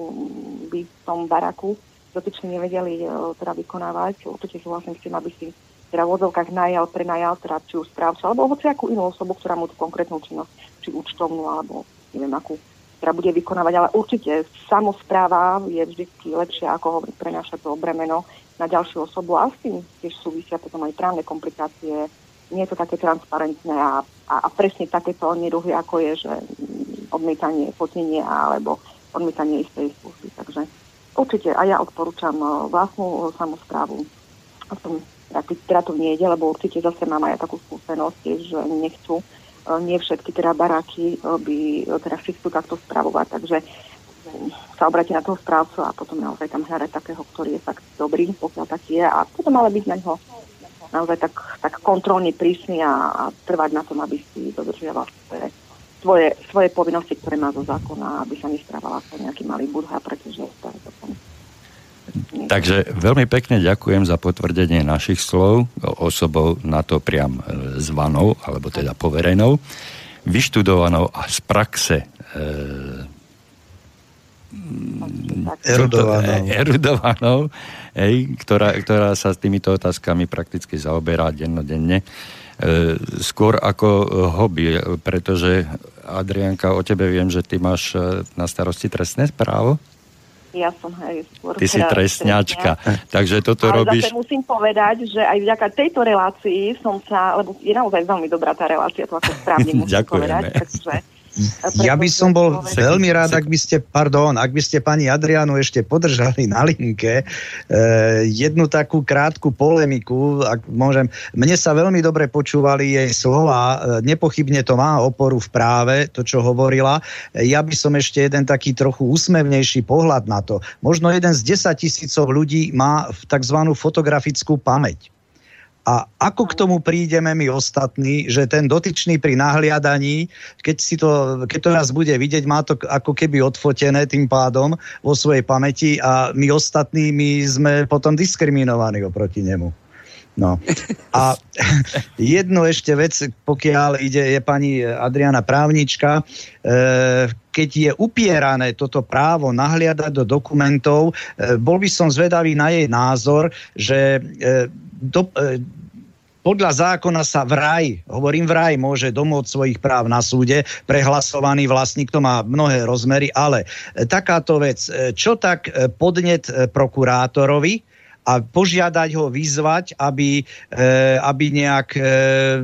by v tom baraku dotyčne nevedeli uh, teda vykonávať. Určite súhlasím s tým, aby si teda v odzovkách najal, prenajal, teda či už správca, alebo hoci akú inú osobu, ktorá mu tú konkrétnu činnosť, či účtovnú, alebo neviem akú ktorá bude vykonávať, ale určite samozpráva je vždy lepšia, ako hovorí, prenášať to bremeno na ďalšiu osobu a s tým tiež súvisia potom aj právne komplikácie. Nie je to také transparentné a, a, a presne takéto neduhy, ako je, že odmietanie fotenia alebo odmietanie istej služby. Takže určite aj ja odporúčam eh, vlastnú samozprávu. Aspoň teda to nie ide, lebo určite zase mám aj takú skúsenosť, že nechcú nie všetky teda baráky by teda si chcú takto spravovať, takže sa obráti na toho správcu a potom naozaj tam hľadať takého, ktorý je fakt dobrý, pokiaľ taký je. A potom ale byť na ňo naozaj tak, tak kontrolne prísny a, a trvať na tom, aby si dodržiaval svoje, svoje povinnosti, ktoré má zo zákona, aby sa nestrávala ako nejaký malý budha, pretože to je potom Takže veľmi pekne ďakujem za potvrdenie našich slov osobou na to priam e, zvanou, alebo teda poverenou, vyštudovanou a z praxe e, erudovanou, erudovanou hej, ktorá, ktorá sa s týmito otázkami prakticky zaoberá dennodenne. E, skôr ako hobby, pretože Adrianka, o tebe viem, že ty máš e, na starosti trestné právo? Ja som aj skôr... Ty si trestňačka, takže toto Ale robíš... Ale musím povedať, že aj vďaka tejto relácii som sa, lebo je naozaj veľmi dobrá tá relácia, to ako správne musím Ďakujeme. povedať, takže ja by som bol veľmi rád, ak by ste, pardon, ak by ste pani Adrianu ešte podržali na linke e, jednu takú krátku polemiku, ak môžem. Mne sa veľmi dobre počúvali jej slova, e, nepochybne to má oporu v práve, to, čo hovorila. Ja by som ešte jeden taký trochu úsmevnejší pohľad na to. Možno jeden z 10 tisícov ľudí má tzv. fotografickú pamäť. A ako k tomu prídeme my ostatní, že ten dotyčný pri nahliadaní, keď, si to, keď to raz bude vidieť, má to ako keby odfotené tým pádom vo svojej pamäti a my ostatní, my sme potom diskriminovaní oproti nemu. No. A jednu ešte vec, pokiaľ ide, je pani Adriana právnička, e, keď je upierané toto právo nahliadať do dokumentov, e, bol by som zvedavý na jej názor, že e, do, e, podľa zákona sa vraj, hovorím vraj, môže domôcť svojich práv na súde, prehlasovaný vlastník, to má mnohé rozmery, ale e, takáto vec, e, čo tak e, podnet prokurátorovi, a požiadať ho, vyzvať, aby, e, aby nejak... E,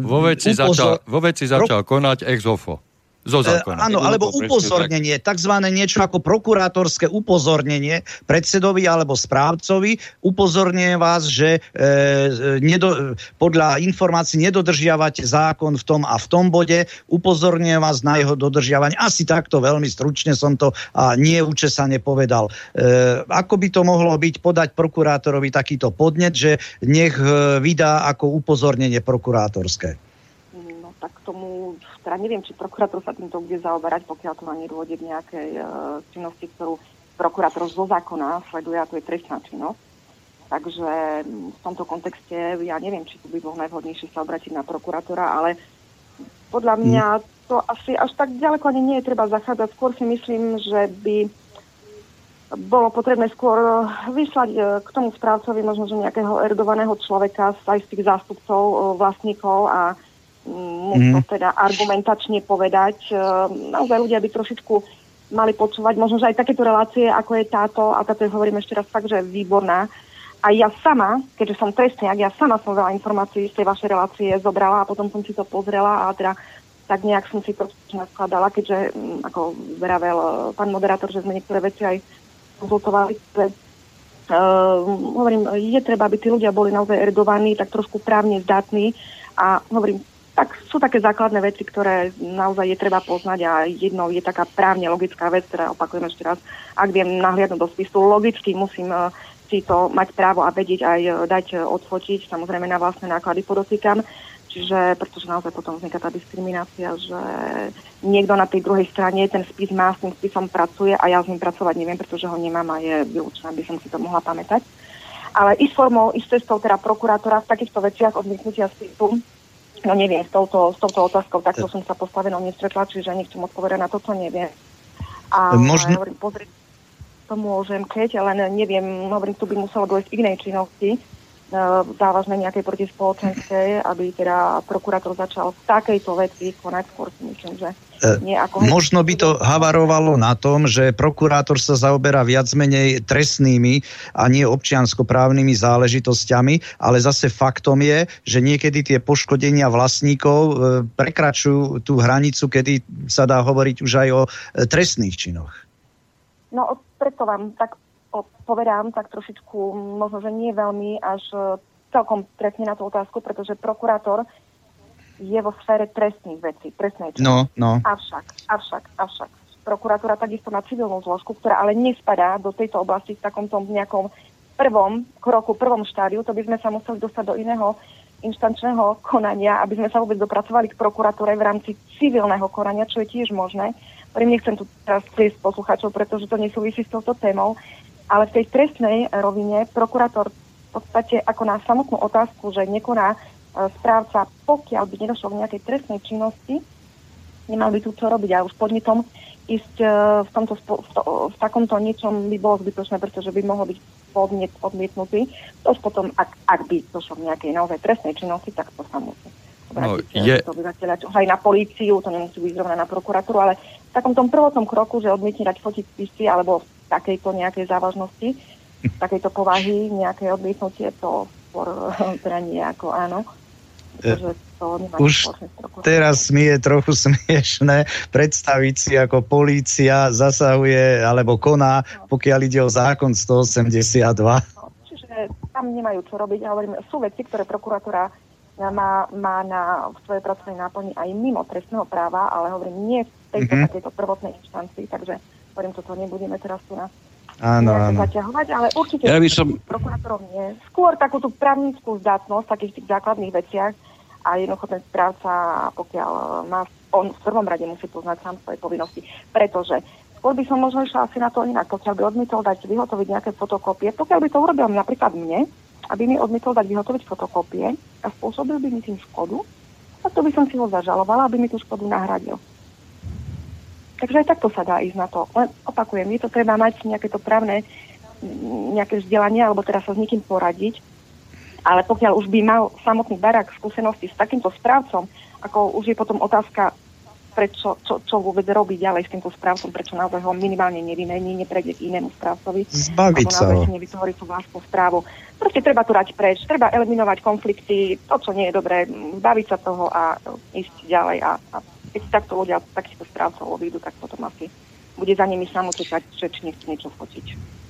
vo veci, upozor... začal, vo veci začal konať ex ofo. Zo e, zákona. áno, alebo upozornenie, tzv. niečo ako prokurátorské upozornenie predsedovi alebo správcovi, upozorňuje vás, že e, nedo, podľa informácií nedodržiavate zákon v tom a v tom bode, upozorňuje vás na jeho dodržiavanie. Asi takto veľmi stručne som to a nie učesane povedal. E, ako by to mohlo byť podať prokurátorovi takýto podnet, že nech e, vydá ako upozornenie prokurátorské? No tak tomu teda neviem, či prokurátor sa týmto bude zaoberať, pokiaľ to na nedôjde k nejakej uh, činnosti, ktorú prokurátor zo zákona sleduje, a to je trestná činnosť. Takže v tomto kontexte ja neviem, či to by bolo najvhodnejšie sa obratiť na prokurátora, ale podľa hm. mňa to asi až tak ďaleko ani nie je treba zachádzať. Skôr si myslím, že by bolo potrebné skôr vyslať e, k tomu správcovi možno že nejakého erudovaného človeka aj z tých zástupcov e, vlastníkov a mu to mm. teda argumentačne povedať. E, naozaj ľudia by trošičku mali počúvať možno, že aj takéto relácie, ako je táto, a táto je, hovorím ešte raz fakt, že je výborná. A ja sama, keďže som trestniak, ja sama som veľa informácií z tej vašej relácie zobrala a potom som si to pozrela a teda tak nejak som si to naskladala, keďže, mm, ako vravel e, pán moderátor, že sme niektoré veci aj konzultovali, Uh, hovorím, je treba, aby tí ľudia boli naozaj erudovaní, tak trošku právne zdatní a hovorím, tak sú také základné veci, ktoré naozaj je treba poznať a jednou je taká právne logická vec, ktorá opakujem ešte raz, ak viem nahliadnúť do spisu, logicky musím uh, si to mať právo a vedieť aj uh, dať uh, odfotiť, samozrejme na vlastné náklady podotýkam, čiže pretože naozaj potom vzniká tá diskriminácia, že niekto na tej druhej strane ten spis má, s tým spisom pracuje a ja s ním pracovať neviem, pretože ho nemám a je vylúčené, aby som si to mohla pamätať. Ale ísť formou, ísť cestou teda prokurátora v takýchto veciach odmietnutia spisu, No neviem, s touto, s touto otázkou takto som sa postavenou nestretla, čiže nechcem odpovedať na toto, neviem. A Možno... hovorím, pozri, to môžem, keď, ale neviem, hovorím, tu by muselo dôjsť k inej činnosti, e, závažnej nejakej protispoločenskej, aby teda prokurátor začal v takejto veci konať, skôr si myslím, že E, možno by to havarovalo na tom, že prokurátor sa zaoberá viac menej trestnými a nie občianskoprávnymi záležitosťami, ale zase faktom je, že niekedy tie poškodenia vlastníkov e, prekračujú tú hranicu, kedy sa dá hovoriť už aj o e, trestných činoch. No, preto vám tak povedám, tak trošičku, možno, že nie veľmi, až celkom presne na tú otázku, pretože prokurátor je vo sfére trestných vecí, trestnej činnosti. No, no. Avšak, avšak, avšak. Prokuratúra takisto má civilnú zložku, ktorá ale nespadá do tejto oblasti v takomto nejakom prvom kroku, prvom štádiu. To by sme sa museli dostať do iného inštančného konania, aby sme sa vôbec dopracovali k prokuratúre v rámci civilného konania, čo je tiež možné. Ktorým nechcem tu teraz kliesť poslucháčov, pretože to nesúvisí s touto témou. Ale v tej trestnej rovine prokurátor v podstate ako na samotnú otázku, že nekoná E, správca, pokiaľ by nedošlo k nejakej trestnej činnosti, nemal by tu čo robiť. A už podnetom ísť e, v, tomto, v, to, v takomto niečom by bolo zbytočné, pretože by mohol byť podmiet, odmietnutý. To už potom, ak, ak by došlo k nejakej naozaj trestnej činnosti, tak to sa musí no, je... obyvateľa, čo aj na políciu, to nemusí byť zrovna na prokuratúru, ale v takom tom prvotnom kroku, že odmietne dať fotiť spisy alebo takejto nejakej závažnosti, takejto povahy, nejaké odmietnutie, to teda nie ako áno. Už teraz mi je trochu smiešné predstaviť si, ako polícia zasahuje alebo koná, pokiaľ ide o zákon 182. No, čiže tam nemajú čo robiť. Ja hovorím, sú veci, ktoré prokuratúra má, má na, v svojej pracovnej náplni aj mimo trestného práva, ale hovorím, nie v tejto mm-hmm. takejto prvotnej inštancii, takže hovorím, toto nebudeme teraz tu na áno, áno. zaťahovať, ale určite ja by som... prokurátorov nie. Skôr takú tú právnickú zdatnosť v takých tých základných veciach a jednoducho ten správca, pokiaľ má, on v prvom rade musí poznať sám svoje povinnosti, pretože skôr by som možno išla asi na to inak, pokiaľ by odmietol dať vyhotoviť nejaké fotokópie, pokiaľ by to urobil napríklad mne, aby mi odmietol dať vyhotoviť fotokópie a spôsobil by mi tým škodu, a to by som si ho zažalovala, aby mi tú škodu nahradil. Takže aj takto sa dá ísť na to. Len opakujem, je to treba mať nejaké to právne nejaké vzdelanie, alebo teraz sa s nikým poradiť. Ale pokiaľ už by mal samotný barák skúsenosti s takýmto správcom, ako už je potom otázka, prečo, čo, čo vôbec robí ďalej s týmto správcom, prečo naozaj ho minimálne nevymení, neprejde k inému správcovi. Zbaviť sa ho. nevytvorí tú vlastnú správu. Proste treba tu dať preč, treba eliminovať konflikty, to, čo nie je dobré, zbaviť sa toho a ísť ďalej. A, a keď takto ľudia takýchto správcov odídu, tak potom asi bude za nimi samotečať, že či nechce niečo fotiť.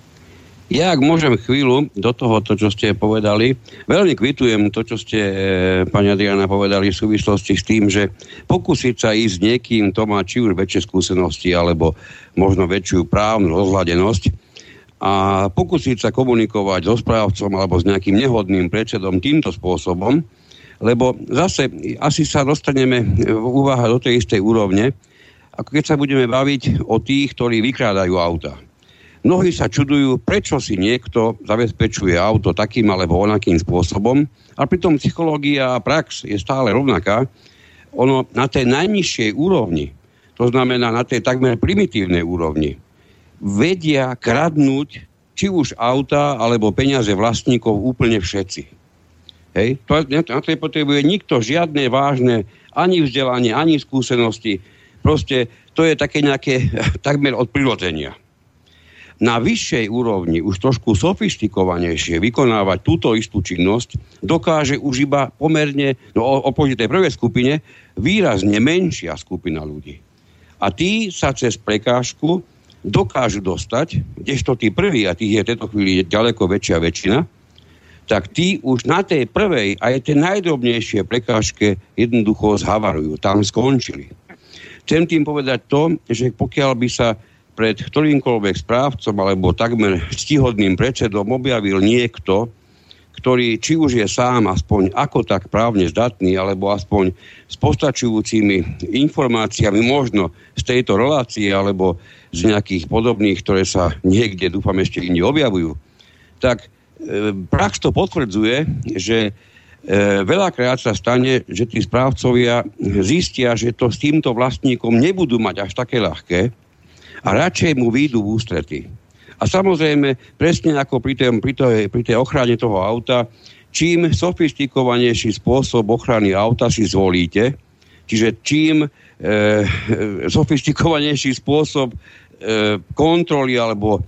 Ja, ak môžem chvíľu do toho, to, čo ste povedali, veľmi kvitujem to, čo ste, e, pani Adriana, povedali v súvislosti s tým, že pokúsiť sa ísť s niekým, to má či už väčšie skúsenosti, alebo možno väčšiu právnu rozhľadenosť a pokúsiť sa komunikovať so správcom alebo s nejakým nehodným predsedom týmto spôsobom, lebo zase asi sa dostaneme v úvaha do tej istej úrovne, ako keď sa budeme baviť o tých, ktorí vykrádajú auta. Mnohí sa čudujú, prečo si niekto zabezpečuje auto takým alebo onakým spôsobom, a pritom psychológia a prax je stále rovnaká. Ono na tej najnižšej úrovni, to znamená na tej takmer primitívnej úrovni, vedia kradnúť či už auta alebo peniaze vlastníkov úplne všetci. Hej? To, na to nepotrebuje nikto žiadne vážne ani vzdelanie, ani skúsenosti. Proste to je také nejaké takmer od prirodzenia na vyššej úrovni, už trošku sofistikovanejšie vykonávať túto istú činnosť, dokáže už iba pomerne, no oproti tej prvej skupine, výrazne menšia skupina ľudí. A tí sa cez prekážku dokážu dostať, kdežto tí prví, a tých je v tejto chvíli ďaleko väčšia väčšina, tak tí už na tej prvej aj tej najdrobnejšie prekážke jednoducho zhavarujú, tam skončili. Chcem tým povedať to, že pokiaľ by sa pred ktorýmkoľvek správcom alebo takmer stihodným predsedom objavil niekto, ktorý či už je sám aspoň ako tak právne zdatný, alebo aspoň s postačujúcimi informáciami možno z tejto relácie alebo z nejakých podobných, ktoré sa niekde, dúfam, ešte inde objavujú, tak prax to potvrdzuje, že e, veľakrát sa stane, že tí správcovia zistia, že to s týmto vlastníkom nebudú mať až také ľahké, a radšej mu výjdu v ústrety. A samozrejme, presne ako pri, tém, pri, tej, pri tej ochrane toho auta, čím sofistikovanejší spôsob ochrany auta si zvolíte, čiže čím e, sofistikovanejší spôsob e, kontroly alebo,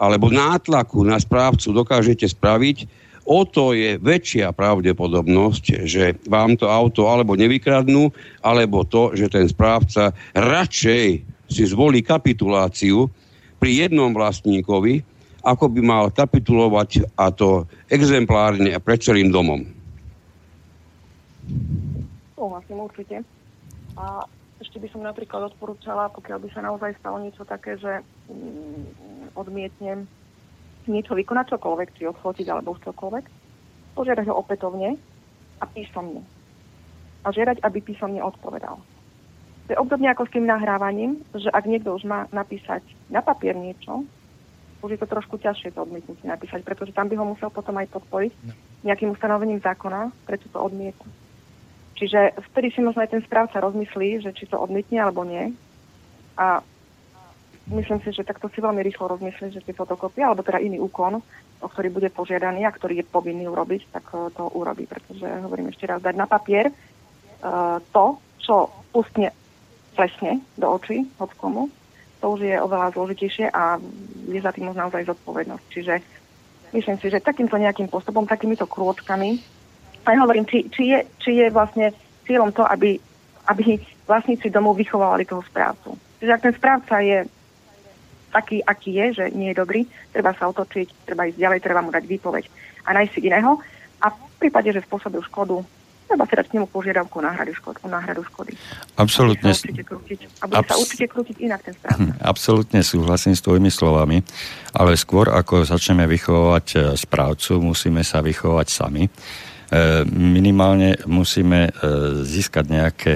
alebo nátlaku na správcu dokážete spraviť, o to je väčšia pravdepodobnosť, že vám to auto alebo nevykradnú, alebo to, že ten správca radšej si zvolí kapituláciu pri jednom vlastníkovi, ako by mal kapitulovať a to exemplárne pred celým domom. Súhlasím určite. A ešte by som napríklad odporúčala, pokiaľ by sa naozaj stalo niečo také, že odmietnem niečo vykonať čokoľvek, či odfotiť alebo čokoľvek, požiadať ho opätovne a písomne. A žiadať, aby písomne odpovedal. To je obdobne ako s tým nahrávaním, že ak niekto už má napísať na papier niečo, už je to trošku ťažšie to odmietnutie napísať, pretože tam by ho musel potom aj podporiť no. nejakým ustanovením zákona, prečo to odmietne. Čiže vtedy si možno aj ten správca rozmyslí, že či to odmietne alebo nie. A myslím si, že takto si veľmi rýchlo rozmyslí, že tie fotokopie, alebo teda iný úkon, o ktorý bude požiadaný a ktorý je povinný urobiť, tak uh, to urobí. Pretože, hovorím ešte raz, dať na papier uh, to, čo pustne plesne do očí od komu, to už je oveľa zložitejšie a je za tým už naozaj zodpovednosť. Čiže myslím si, že takýmto nejakým postupom, takýmito krôčkami, aj hovorím, či, či, je, či je vlastne cieľom to, aby, aby vlastníci domov vychovávali toho správcu. Čiže ak ten správca je taký, aký je, že nie je dobrý, treba sa otočiť, treba ísť ďalej, treba mu dať výpoveď a nájsť si iného. A v prípade, že spôsobil škodu, treba si dať k nemu požiadavku o náhradu, škod, o náhradu škody. Absolutne. A bude Abs- sa určite krútiť inak ten správca. Hm, absolutne súhlasím s tvojimi slovami, ale skôr ako začneme vychovávať e, správcu, musíme sa vychovať sami. E, minimálne musíme e, získať nejaké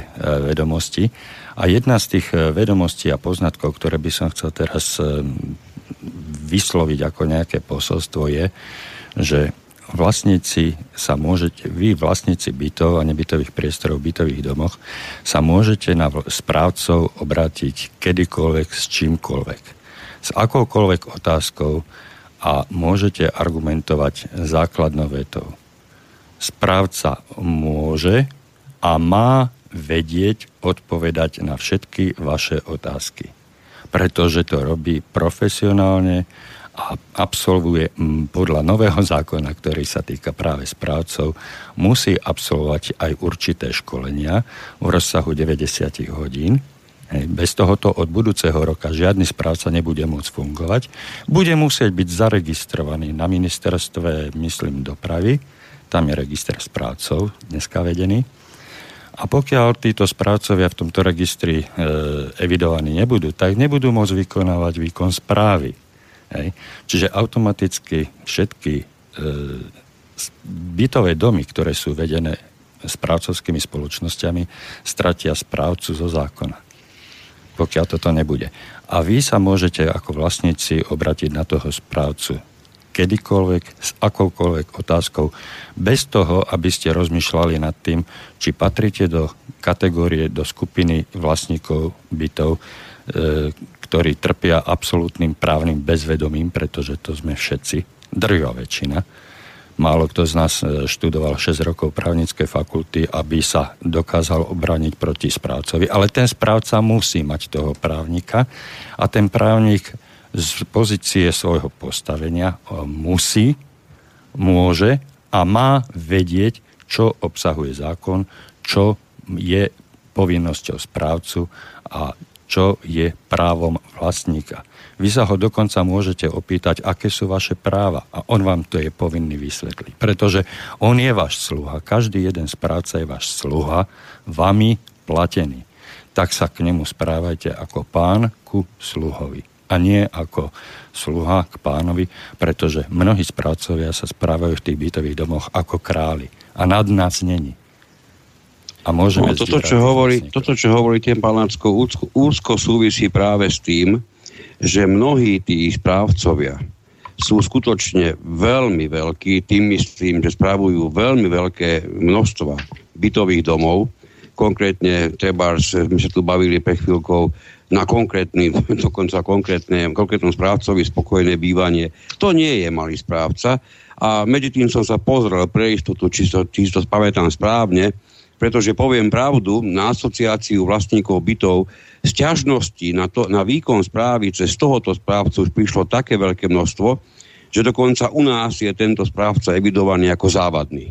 vedomosti. A jedna z tých vedomostí a poznatkov, ktoré by som chcel teraz vysloviť ako nejaké posolstvo je, že vlastníci sa môžete, vy vlastníci bytov a nebytových priestorov v bytových domoch, sa môžete na správcov obrátiť kedykoľvek s čímkoľvek. S akoukoľvek otázkou a môžete argumentovať základnou vetou. Správca môže a má vedieť odpovedať na všetky vaše otázky. Pretože to robí profesionálne, a absolvuje podľa nového zákona, ktorý sa týka práve správcov, musí absolvovať aj určité školenia v rozsahu 90 hodín. Bez tohoto od budúceho roka žiadny správca nebude môcť fungovať. Bude musieť byť zaregistrovaný na ministerstve, myslím, dopravy. Tam je register správcov dneska vedený. A pokiaľ títo správcovia v tomto registri e, evidovaní nebudú, tak nebudú môcť vykonávať výkon správy. Hej. Čiže automaticky všetky e, bytové domy, ktoré sú vedené správcovskými spoločnosťami, stratia správcu zo zákona. Pokiaľ toto nebude. A vy sa môžete ako vlastníci obratiť na toho správcu kedykoľvek, s akoukoľvek otázkou, bez toho, aby ste rozmýšľali nad tým, či patríte do kategórie, do skupiny vlastníkov bytov, e, ktorí trpia absolútnym právnym bezvedomím, pretože to sme všetci, drvia väčšina. Málo kto z nás e, študoval 6 rokov právnickej fakulty, aby sa dokázal obraniť proti správcovi. Ale ten správca musí mať toho právnika a ten právnik z pozície svojho postavenia e, musí, môže a má vedieť, čo obsahuje zákon, čo je povinnosťou správcu a čo je právom vlastníka. Vy sa ho dokonca môžete opýtať, aké sú vaše práva a on vám to je povinný vysvetliť. Pretože on je váš sluha, každý jeden správca je váš sluha, vami platený. Tak sa k nemu správajte ako pán ku sluhovi a nie ako sluha k pánovi, pretože mnohí správcovia sa správajú v tých bytových domoch ako králi. A nad nás není. A môžeme no, toto, čo hovorí, toto, čo hovorí ten pán Lacko, úzko, úzko súvisí práve s tým, že mnohí tí správcovia sú skutočne veľmi veľkí, tým myslím, že správujú veľmi veľké množstva bytových domov. Konkrétne, treba, sme sa tu bavili pre chvíľkou na konkrétny, dokonca konkrétne, konkrétnom správcovi spokojné bývanie. To nie je malý správca. A medzi tým som sa pozrel pre istotu, či, to, či to pamätám správne, pretože poviem pravdu, na asociáciu vlastníkov bytov sťažnosti na, to, na výkon správy cez tohoto správcu už prišlo také veľké množstvo, že dokonca u nás je tento správca evidovaný ako závadný.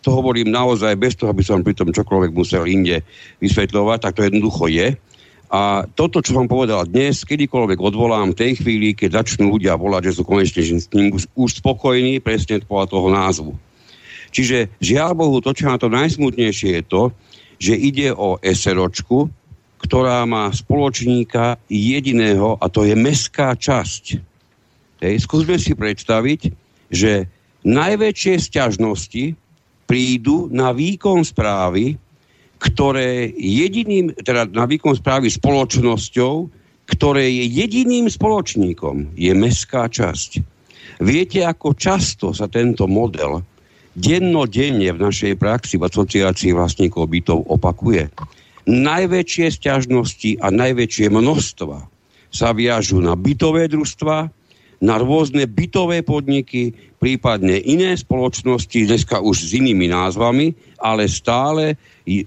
To hovorím naozaj bez toho, aby som pri tom čokoľvek musel inde vysvetľovať, tak to jednoducho je. A toto, čo som povedal dnes, kedykoľvek odvolám v tej chvíli, keď začnú ľudia volať, že sú konečne s ním už, spokojní, presne podľa toho názvu. Čiže žiaľ Bohu, to, čo na to najsmutnejšie je to, že ide o SROčku, ktorá má spoločníka jediného a to je mestská časť. Hej, skúsme si predstaviť, že najväčšie sťažnosti prídu na výkon správy, ktoré jediným, teda na výkon správy spoločnosťou, ktoré je jediným spoločníkom, je mestská časť. Viete, ako často sa tento model dennodenne v našej praxi v asociácii vlastníkov bytov opakuje. Najväčšie sťažnosti a najväčšie množstva sa viažú na bytové družstva, na rôzne bytové podniky, prípadne iné spoločnosti, dneska už s inými názvami, ale stále,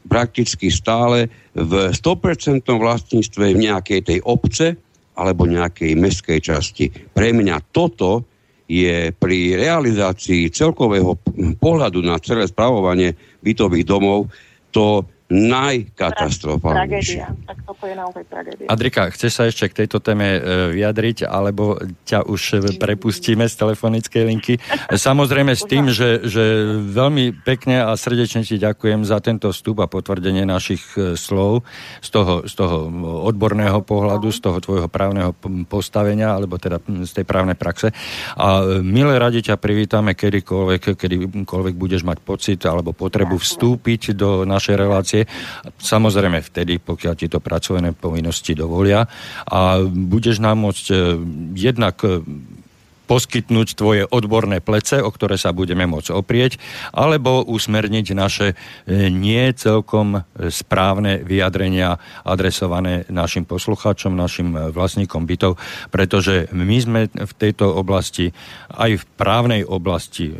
prakticky stále v 100% vlastníctve v nejakej tej obce alebo nejakej mestskej časti. Pre mňa toto je pri realizácii celkového pohľadu na celé spravovanie bytových domov to najkatastrofálnejšie. Tak toto je naozaj tragédia. Adrika, chceš sa ešte k tejto téme e, vyjadriť, alebo ťa už prepustíme z telefonickej linky? Samozrejme s tým, že, že veľmi pekne a srdečne ti ďakujem za tento vstup a potvrdenie našich e, slov z toho, z toho odborného pohľadu, z toho tvojho právneho postavenia, alebo teda z tej právnej praxe. A e, milé radi ťa privítame kedykoľvek, kedykoľvek budeš mať pocit alebo potrebu vstúpiť do našej relácie Samozrejme vtedy, pokiaľ ti to pracovné povinnosti dovolia. A budeš nám môcť e, jednak e, poskytnúť tvoje odborné plece, o ktoré sa budeme môcť oprieť, alebo usmerniť naše e, nie celkom správne vyjadrenia adresované našim poslucháčom, našim vlastníkom bytov, pretože my sme v tejto oblasti, aj v právnej oblasti,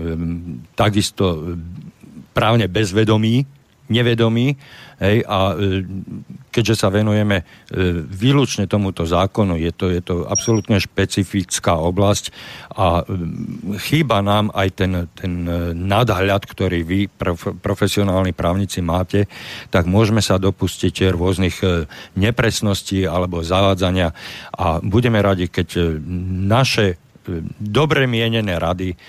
takisto právne bezvedomí, nevedomí hej, a e, keďže sa venujeme e, výlučne tomuto zákonu, je to, je to absolútne špecifická oblasť a e, chýba nám aj ten, ten nadhľad, ktorý vy, prof, profesionálni právnici, máte, tak môžeme sa dopustiť rôznych nepresností alebo zavádzania a budeme radi, keď naše dobre mienené rady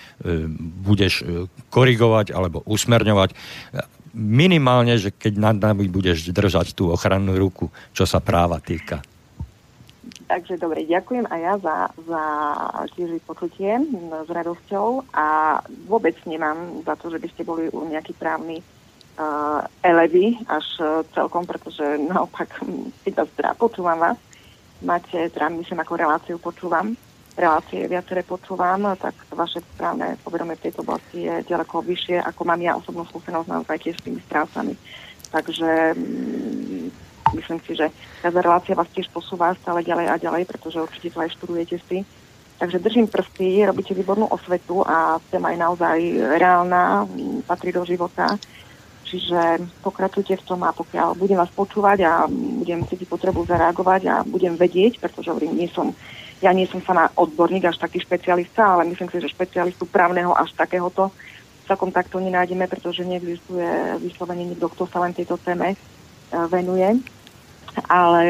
budeš korigovať alebo usmerňovať minimálne, že keď nad nami budeš držať tú ochrannú ruku, čo sa práva týka. Takže dobre, ďakujem aj ja za, za tiež vypočutie s radosťou a vôbec nemám za to, že by ste boli u nejaký právny uh, elevy až uh, celkom, pretože naopak si to teda počúvam vás. Máte, teda myslím, ako reláciu počúvam relácie viaceré počúvam, tak vaše správne povedomie v tejto oblasti je ďaleko vyššie, ako mám ja osobnú skúsenosť naozaj tiež s tými správcami. Takže mm, myslím si, že každá relácia vás tiež posúva stále ďalej a ďalej, pretože určite to aj študujete si. Takže držím prsty, robíte výbornú osvetu a téma je naozaj reálna, patrí do života. Čiže pokračujte v tom a pokiaľ budem vás počúvať a budem cítiť potrebu zareagovať a budem vedieť, pretože hovorím, nie som ja nie som sama odborník, až taký špecialista, ale myslím si, že špecialistu právneho až takéhoto celkom takto nenájdeme, pretože neexistuje vyslovene nikto, kto sa len tejto téme e, venuje. Ale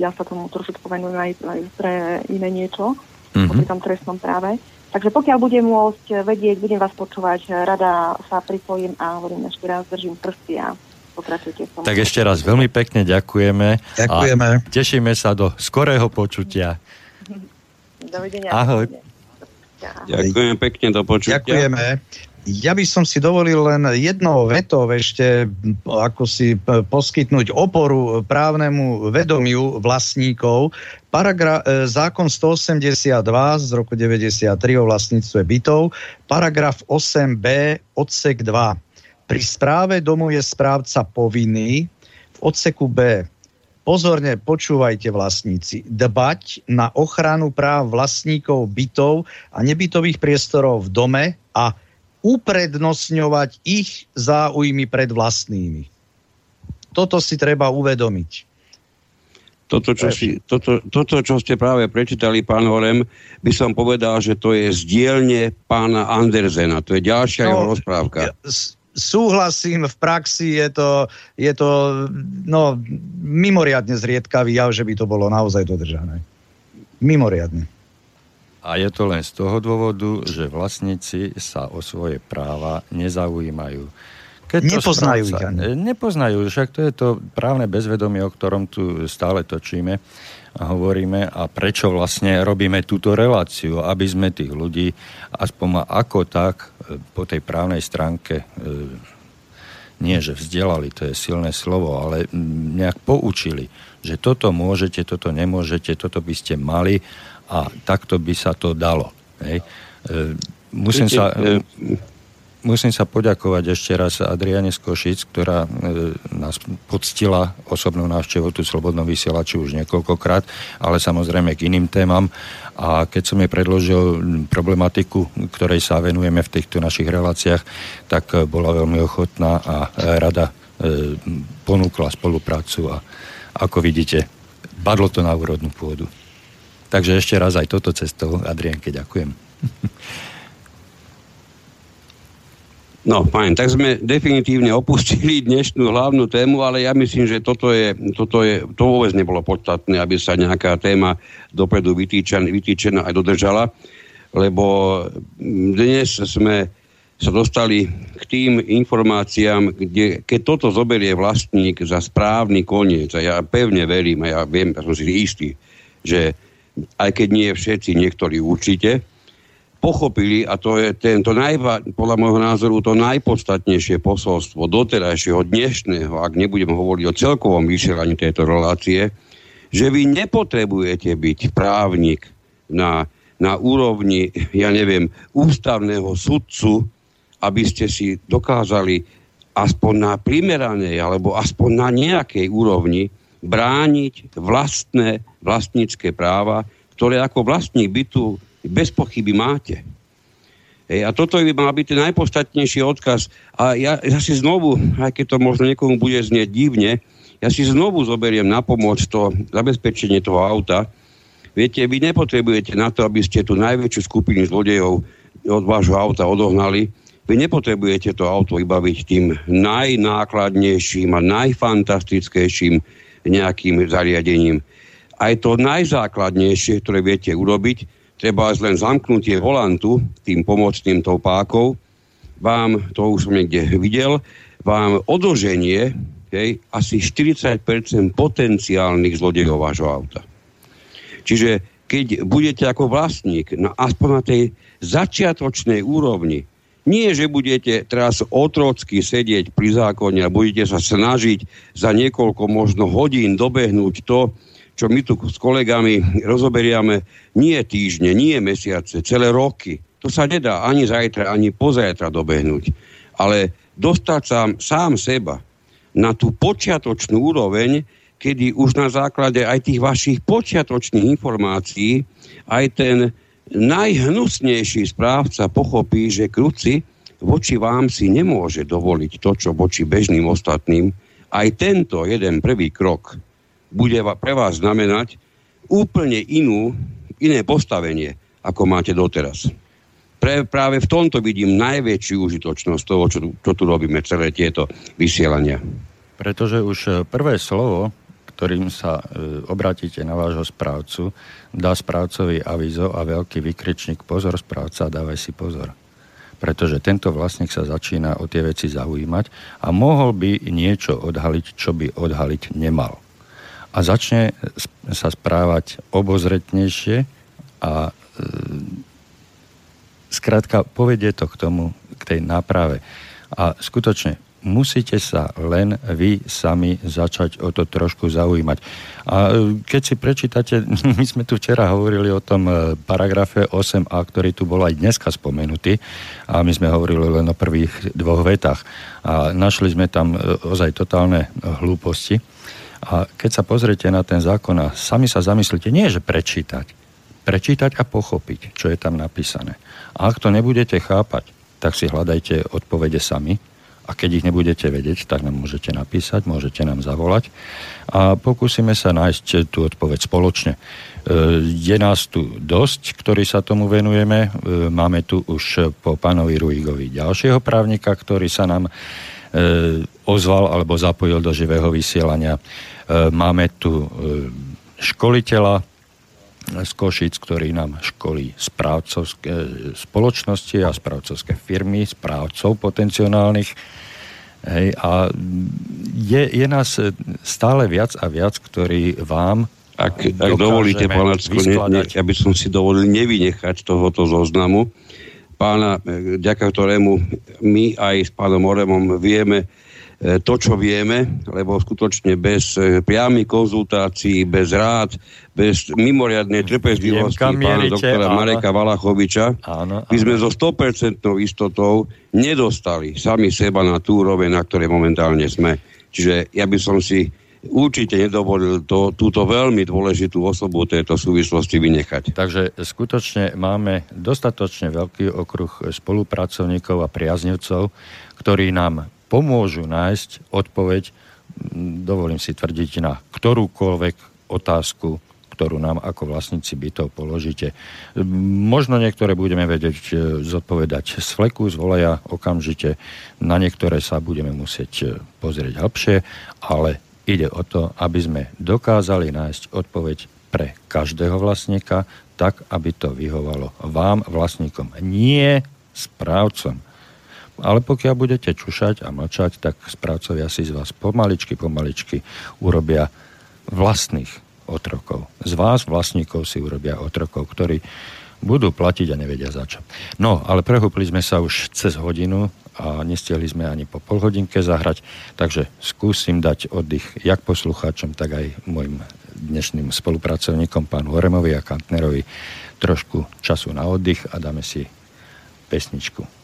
ja sa tomu trošičku venujem aj, aj pre iné niečo, mm-hmm. pri tom trestnom práve. Takže pokiaľ budem môcť vedieť, budem vás počúvať, rada sa pripojím a hovorím ešte raz, držím prsty a pokračujte som. Tak ešte raz veľmi pekne ďakujeme. Ďakujeme. A tešíme sa do skorého počutia. Dovidenia. Ahoj. Ďakujem pekne, do počutia. Ďakujeme. Ja by som si dovolil len jedno veto ešte, ako si poskytnúť oporu právnemu vedomiu vlastníkov. Paragra- e, zákon 182 z roku 93 o vlastníctve bytov, paragraf 8b, odsek 2. Pri správe domu je správca povinný v odseku B pozorne počúvajte vlastníci, dbať na ochranu práv vlastníkov bytov a nebytových priestorov v dome a uprednostňovať ich záujmy pred vlastnými. Toto si treba uvedomiť. Toto čo, si, toto, toto, čo ste práve prečítali, pán Horem, by som povedal, že to je zdielne pána Andersena. To je ďalšia no, jeho rozprávka súhlasím, v praxi je to, je to no, mimoriadne zriedkavý jav, že by to bolo naozaj dodržané. Mimoriadne. A je to len z toho dôvodu, že vlastníci sa o svoje práva nezaujímajú. Keď nepoznajú správca, ich. Nepoznajú, však to je to právne bezvedomie, o ktorom tu stále točíme hovoríme a prečo vlastne robíme túto reláciu, aby sme tých ľudí aspoň ako tak e, po tej právnej stránke e, nie, že vzdelali, to je silné slovo, ale nejak poučili, že toto môžete, toto nemôžete, toto by ste mali a takto by sa to dalo. Hej. E, musím Viete, sa... musím sa poďakovať ešte raz Adriane Skošic, ktorá e, nás poctila osobnou návštevou tu Slobodnom vysielači už niekoľkokrát, ale samozrejme k iným témam. A keď som jej predložil problematiku, ktorej sa venujeme v týchto našich reláciách, tak e, bola veľmi ochotná a rada e, ponúkla spoluprácu a ako vidíte, padlo to na úrodnú pôdu. Takže ešte raz aj toto cestou, Adrienke, ďakujem. No, fajn. Tak sme definitívne opustili dnešnú hlavnú tému, ale ja myslím, že toto je, toto je, to vôbec nebolo podstatné, aby sa nejaká téma dopredu vytýčená, aj dodržala, lebo dnes sme sa dostali k tým informáciám, kde keď toto zoberie vlastník za správny koniec, a ja pevne verím, a ja viem, ja som si istý, že aj keď nie všetci, niektorí určite, pochopili, a to je tento najva, podľa môjho názoru to najpodstatnejšie posolstvo doterajšieho dnešného, ak nebudem hovoriť o celkovom vysielaní tejto relácie, že vy nepotrebujete byť právnik na, na úrovni, ja neviem, ústavného sudcu, aby ste si dokázali aspoň na primeranej alebo aspoň na nejakej úrovni brániť vlastné vlastnícke práva, ktoré ako vlastník bytu bez pochyby máte. Hej, a toto by mal byť ten najpodstatnejší odkaz. A ja, ja si znovu, aj keď to možno niekomu bude znieť divne, ja si znovu zoberiem na pomoc to zabezpečenie toho auta. Viete, vy nepotrebujete na to, aby ste tu najväčšiu skupinu zlodejov od vášho auta odohnali. Vy nepotrebujete to auto vybaviť tým najnákladnejším a najfantastickejším nejakým zariadením. Aj to najzákladnejšie, ktoré viete urobiť, treba len zamknutie volantu tým pomocným tou pákou, vám, to už som niekde videl, vám odoženie hej, asi 40% potenciálnych zlodejov vášho auta. Čiže keď budete ako vlastník na, aspoň na tej začiatočnej úrovni, nie, že budete teraz otrocky sedieť pri zákone a budete sa snažiť za niekoľko možno hodín dobehnúť to, čo my tu s kolegami rozoberiame nie týždne, nie mesiace, celé roky. To sa nedá ani zajtra, ani pozajtra dobehnúť. Ale dostať sa sám seba na tú počiatočnú úroveň, kedy už na základe aj tých vašich počiatočných informácií aj ten najhnusnejší správca pochopí, že kruci voči vám si nemôže dovoliť to, čo voči bežným ostatným. Aj tento jeden prvý krok bude pre vás znamenať úplne inú, iné postavenie, ako máte doteraz. Pre, práve v tomto vidím najväčšiu užitočnosť toho, čo, čo tu robíme, celé tieto vysielania. Pretože už e, prvé slovo, ktorým sa e, obratíte na vášho správcu, dá správcovi avizo a veľký vykričník pozor správca, dávaj si pozor. Pretože tento vlastník sa začína o tie veci zaujímať a mohol by niečo odhaliť, čo by odhaliť nemal a začne sa správať obozretnejšie a e, skrátka povedie to k tomu, k tej náprave. A skutočne musíte sa len vy sami začať o to trošku zaujímať. A e, keď si prečítate, my sme tu včera hovorili o tom e, paragrafe 8a, ktorý tu bol aj dneska spomenutý a my sme hovorili len o prvých dvoch vetách a našli sme tam e, ozaj totálne hlúposti a keď sa pozriete na ten zákon a sami sa zamyslíte, nie že prečítať, prečítať a pochopiť, čo je tam napísané. A ak to nebudete chápať, tak si hľadajte odpovede sami a keď ich nebudete vedieť, tak nám môžete napísať, môžete nám zavolať a pokúsime sa nájsť tú odpoveď spoločne. E, je nás tu dosť, ktorí sa tomu venujeme. E, máme tu už po pánovi Ruigovi ďalšieho právnika, ktorý sa nám E, ozval alebo zapojil do živého vysielania. E, máme tu e, školiteľa z Košic, ktorý nám školí správcovské spoločnosti a správcovské firmy, správcov potenciálnych. Hej, a je, je nás stále viac a viac, ktorí vám ak, ak dovolíte, pán Lacko, ne, ne, ja by som si dovolil nevynechať tohoto zoznamu pána, vďaka ktorému my aj s pánom Oremom vieme to, čo vieme, lebo skutočne bez e, priamých konzultácií, bez rád, bez mimoriadnej trpezlivosti pána doktora áno. Mareka Valachoviča, áno, áno. by sme so 100% istotou nedostali sami seba na tú úroveň, na ktorej momentálne sme. Čiže ja by som si určite nedovolil to, túto veľmi dôležitú osobu tejto súvislosti vynechať. Takže skutočne máme dostatočne veľký okruh spolupracovníkov a priaznivcov, ktorí nám pomôžu nájsť odpoveď, dovolím si tvrdiť, na ktorúkoľvek otázku, ktorú nám ako vlastníci bytov položíte. Možno niektoré budeme vedieť e, zodpovedať z fleku, z voleja okamžite, na niektoré sa budeme musieť e, pozrieť hlbšie, ale ide o to, aby sme dokázali nájsť odpoveď pre každého vlastníka, tak, aby to vyhovalo vám, vlastníkom, nie správcom. Ale pokiaľ budete čušať a mlčať, tak správcovia si z vás pomaličky, pomaličky urobia vlastných otrokov. Z vás, vlastníkov, si urobia otrokov, ktorí budú platiť a nevedia za čo. No, ale prehúpli sme sa už cez hodinu a nestihli sme ani po pol hodinke zahrať, takže skúsim dať oddych jak poslucháčom, tak aj môjim dnešným spolupracovníkom, pánu Horemovi a Kantnerovi, trošku času na oddych a dáme si pesničku.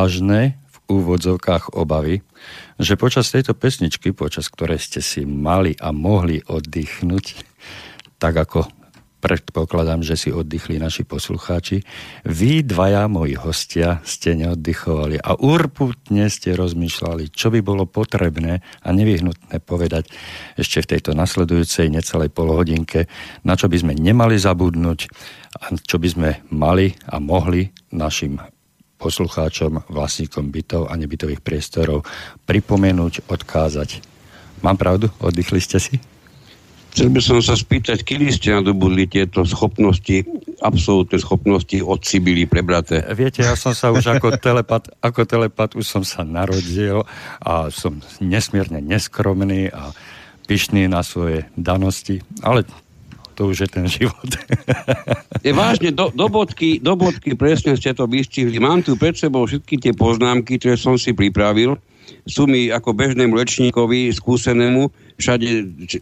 Vážne v úvodzovkách obavy, že počas tejto pesničky, počas ktorej ste si mali a mohli oddychnúť, tak ako predpokladám, že si oddychli naši poslucháči. Vy dvaja, moji hostia, ste neoddychovali a urputne ste rozmýšľali, čo by bolo potrebné a nevyhnutné povedať ešte v tejto nasledujúcej necelej polhodinke, na čo by sme nemali zabudnúť a čo by sme mali a mohli našim poslucháčom, vlastníkom bytov a nebytových priestorov pripomenúť, odkázať. Mám pravdu? Oddychli ste si? Chcel by som sa spýtať, kedy ste nadobudli tieto schopnosti, absolútne schopnosti od Sibily prebraté? Viete, ja som sa už ako telepat, ako telepat už som sa narodil a som nesmierne neskromný a pyšný na svoje danosti, ale to už je ten život. Je vážne, do, do, bodky, do bodky presne ste to vystihli. Mám tu pred sebou všetky tie poznámky, ktoré som si pripravil. Sú mi ako bežnému rečníkovi, skúsenému, všade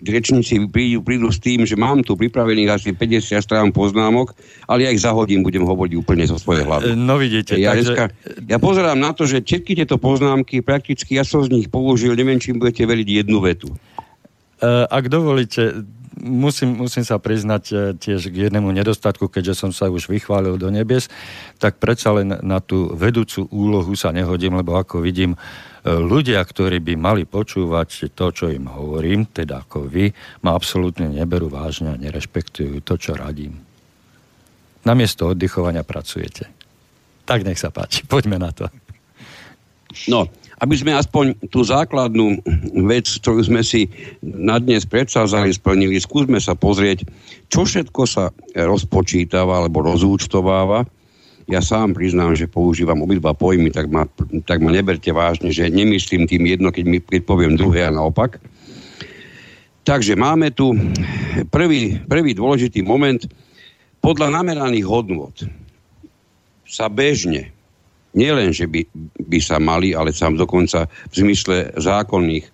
rečníci prídu, prídu s tým, že mám tu pripravených asi 50 strán poznámok, ale ja ich zahodím, budem hovoriť úplne zo svojej hlavy. No vidíte. Ja, takže... dneska, ja pozerám na to, že všetky tieto poznámky, prakticky ja som z nich použil, neviem, či budete veriť jednu vetu. Uh, ak dovolíte, musím, musím sa priznať e, tiež k jednému nedostatku, keďže som sa už vychválil do nebies, tak predsa len na tú vedúcu úlohu sa nehodím, lebo ako vidím, ľudia, ktorí by mali počúvať to, čo im hovorím, teda ako vy, ma absolútne neberú vážne a nerešpektujú to, čo radím. Namiesto oddychovania pracujete. Tak nech sa páči, poďme na to. No, aby sme aspoň tú základnú vec, ktorú sme si na dnes predsázali, splnili, skúsme sa pozrieť, čo všetko sa rozpočítava alebo rozúčtováva ja sám priznám, že používam obidva pojmy, tak ma, tak ma neberte vážne, že nemyslím tým jedno, keď mi keď poviem druhé a naopak. Takže máme tu prvý, prvý dôležitý moment. Podľa nameraných hodnôt sa bežne, nielen, že by, by sa mali, ale sám dokonca v zmysle zákonných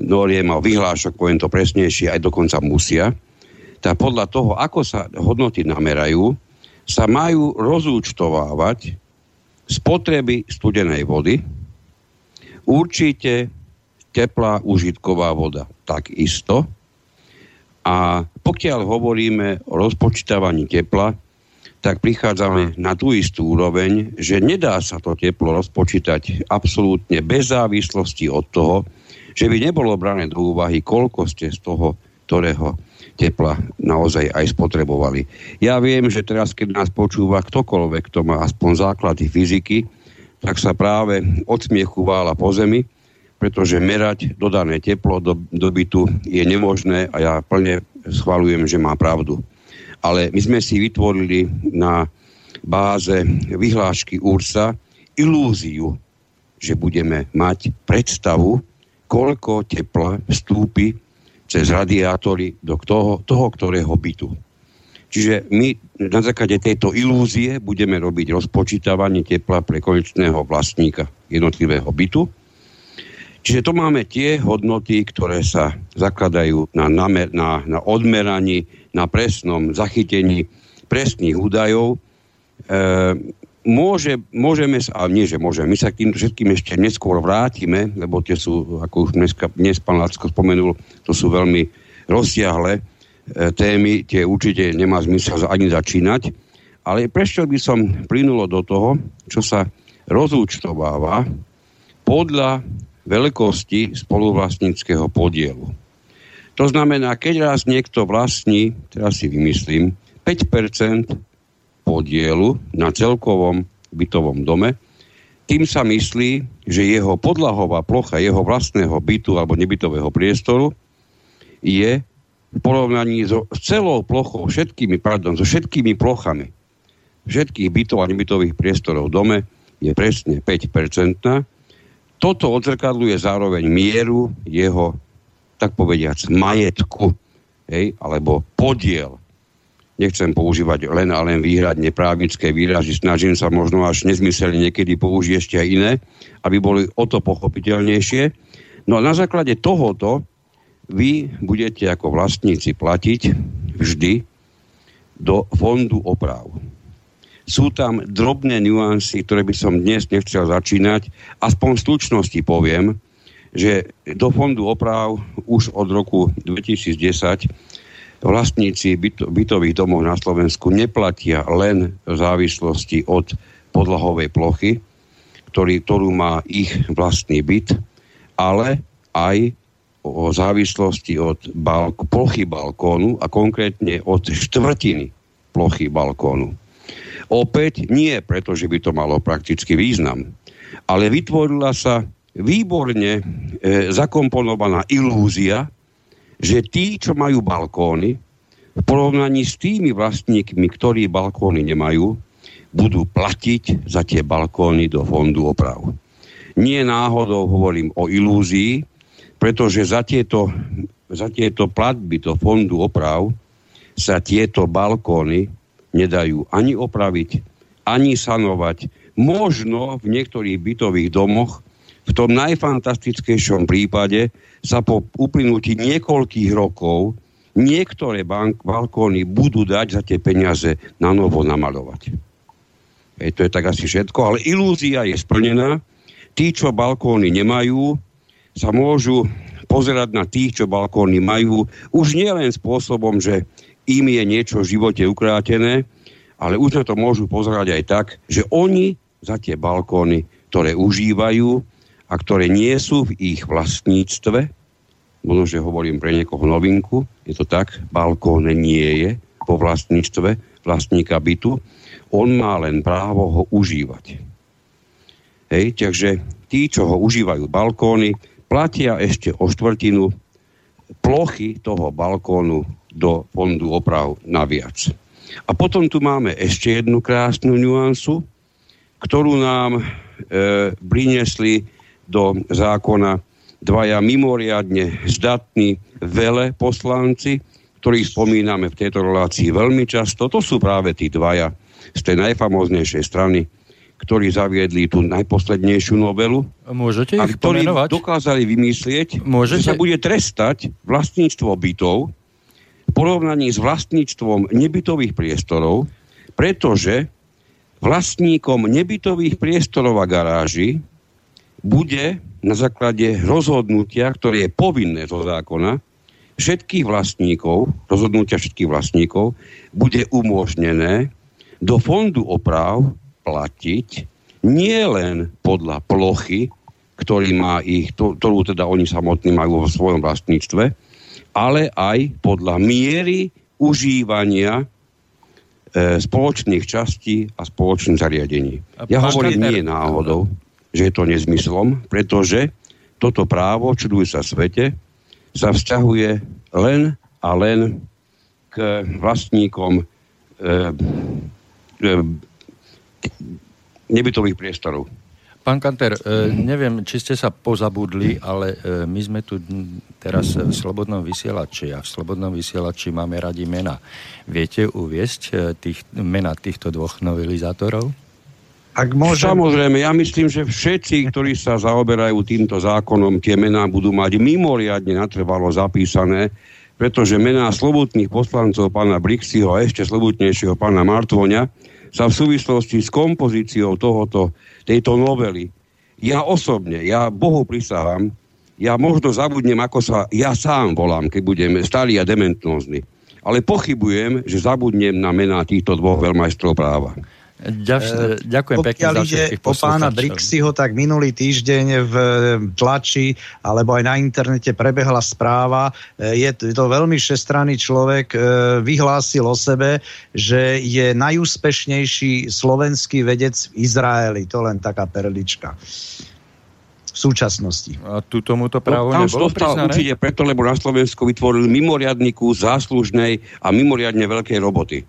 noriem a vyhlášok, poviem to presnejšie, aj dokonca musia, tak podľa toho, ako sa hodnoty namerajú, sa majú rozúčtovávať spotreby studenej vody, určite teplá užitková voda takisto. A pokiaľ hovoríme o rozpočítavaní tepla, tak prichádzame na tú istú úroveň, že nedá sa to teplo rozpočítať absolútne bez závislosti od toho, že by nebolo brané do úvahy, koľko ste z toho, ktorého tepla naozaj aj spotrebovali. Ja viem, že teraz, keď nás počúva ktokoľvek, kto má aspoň základy fyziky, tak sa práve od smiechu vála po zemi, pretože merať dodané teplo do, do bytu je nemožné a ja plne schvalujem, že má pravdu. Ale my sme si vytvorili na báze vyhlášky URSA ilúziu, že budeme mať predstavu, koľko tepla vstúpi cez radiátory do toho, toho ktorého bytu. Čiže my na základe tejto ilúzie budeme robiť rozpočítavanie tepla pre konečného vlastníka jednotlivého bytu. Čiže to máme tie hodnoty, ktoré sa zakladajú na, namer, na, na odmeraní, na presnom zachytení presných údajov. E, môže, môžeme, a nie, že môžeme, my sa k týmto všetkým ešte neskôr vrátime, lebo tie sú, ako už dneska, dnes pán Lacko spomenul, to sú veľmi rozsiahle e, témy, tie určite nemá zmysel ani začínať, ale prečo by som plynulo do toho, čo sa rozúčtováva podľa veľkosti spoluvlastníckého podielu. To znamená, keď raz niekto vlastní, teraz si vymyslím, 5% podielu na celkovom bytovom dome, tým sa myslí, že jeho podlahová plocha jeho vlastného bytu alebo nebytového priestoru je v porovnaní so celou plochou, všetkými, pardon, so všetkými plochami všetkých bytov a nebytových priestorov v dome je presne 5%. Toto odzrkadluje zároveň mieru jeho, tak povediac, majetku, hej, alebo podiel nechcem používať len a len výhradne právnické výrazy, snažím sa možno až nezmyselne niekedy použiť ešte aj iné, aby boli o to pochopiteľnejšie. No a na základe tohoto vy budete ako vlastníci platiť vždy do fondu oprav. sú tam drobné nuancy, ktoré by som dnes nechcel začínať. Aspoň v slučnosti poviem, že do fondu oprav už od roku 2010 vlastníci bytových domov na Slovensku neplatia len v závislosti od podlahovej plochy, ktorý, ktorú má ich vlastný byt, ale aj o závislosti od balk- plochy balkónu a konkrétne od štvrtiny plochy balkónu. Opäť nie preto, že by to malo praktický význam, ale vytvorila sa výborne e, zakomponovaná ilúzia, že tí, čo majú balkóny, v porovnaní s tými vlastníkmi, ktorí balkóny nemajú, budú platiť za tie balkóny do fondu oprav. Nie náhodou hovorím o ilúzii, pretože za tieto, za tieto platby do fondu oprav sa tieto balkóny nedajú ani opraviť, ani sanovať. Možno v niektorých bytových domoch, v tom najfantastickejšom prípade sa po uplynutí niekoľkých rokov niektoré bank, balkóny budú dať za tie peniaze na novo namalovať. Ej, to je tak asi všetko, ale ilúzia je splnená. Tí, čo balkóny nemajú, sa môžu pozerať na tých, čo balkóny majú, už nie len spôsobom, že im je niečo v živote ukrátené, ale už na to môžu pozerať aj tak, že oni za tie balkóny, ktoré užívajú a ktoré nie sú v ich vlastníctve, možno, že hovorím pre niekoho novinku, je to tak, balkón nie je po vlastníctve vlastníka bytu, on má len právo ho užívať. Hej, takže tí, čo ho užívajú balkóny, platia ešte o štvrtinu plochy toho balkónu do fondu oprav naviac. A potom tu máme ešte jednu krásnu nuansu, ktorú nám e, priniesli do zákona dvaja mimoriadne zdatní vele poslanci, ktorých spomíname v tejto relácii veľmi často. To sú práve tí dvaja z tej najfamoznejšej strany, ktorí zaviedli tú najposlednejšiu novelu. Môžete a ktorí pomenovať? dokázali vymyslieť, Môžete? že sa bude trestať vlastníctvo bytov v porovnaní s vlastníctvom nebytových priestorov, pretože vlastníkom nebytových priestorov a garáži bude na základe rozhodnutia, ktoré je povinné zo zákona, všetkých vlastníkov, rozhodnutia všetkých vlastníkov, bude umožnené do fondu oprav platiť nie len podľa plochy, ktorý má ich, to, ktorú teda oni samotní majú vo svojom vlastníctve, ale aj podľa miery užívania e, spoločných častí a spoločných zariadení. A ja hovorím nie náhodou, že je to nezmyslom, pretože toto právo, čuduj sa svete, sa vzťahuje len a len k vlastníkom e, e, nebytových priestorov. Pán Kanter, e, neviem, či ste sa pozabudli, ale e, my sme tu teraz v Slobodnom vysielači a v Slobodnom vysielači máme radi mena. Viete uviesť e, tých, mena týchto dvoch novelizátorov? Ak môžem... Samozrejme, ja myslím, že všetci, ktorí sa zaoberajú týmto zákonom, tie mená budú mať mimoriadne natrvalo zapísané, pretože mená slobodných poslancov pána Brixiho a ešte slobodnejšieho pána Martvoňa sa v súvislosti s kompozíciou tohoto, tejto novely, ja osobne, ja Bohu prisahám, ja možno zabudnem, ako sa ja sám volám, keď budem stály a dementnózny. Ale pochybujem, že zabudnem na mená týchto dvoch veľmajstrov práva. Ďaž, e, ďakujem Pokiaľ pekne za ide o pána Brixiho, tak minulý týždeň v tlači alebo aj na internete prebehla správa. E, je to veľmi šestranný človek, e, vyhlásil o sebe, že je najúspešnejší slovenský vedec v Izraeli. To len taká perlička v súčasnosti. A tu tomuto právo no, nebolo priznané? určite preto, lebo na Slovensku vytvoril mimoriadný kus záslužnej a mimoriadne veľkej roboty.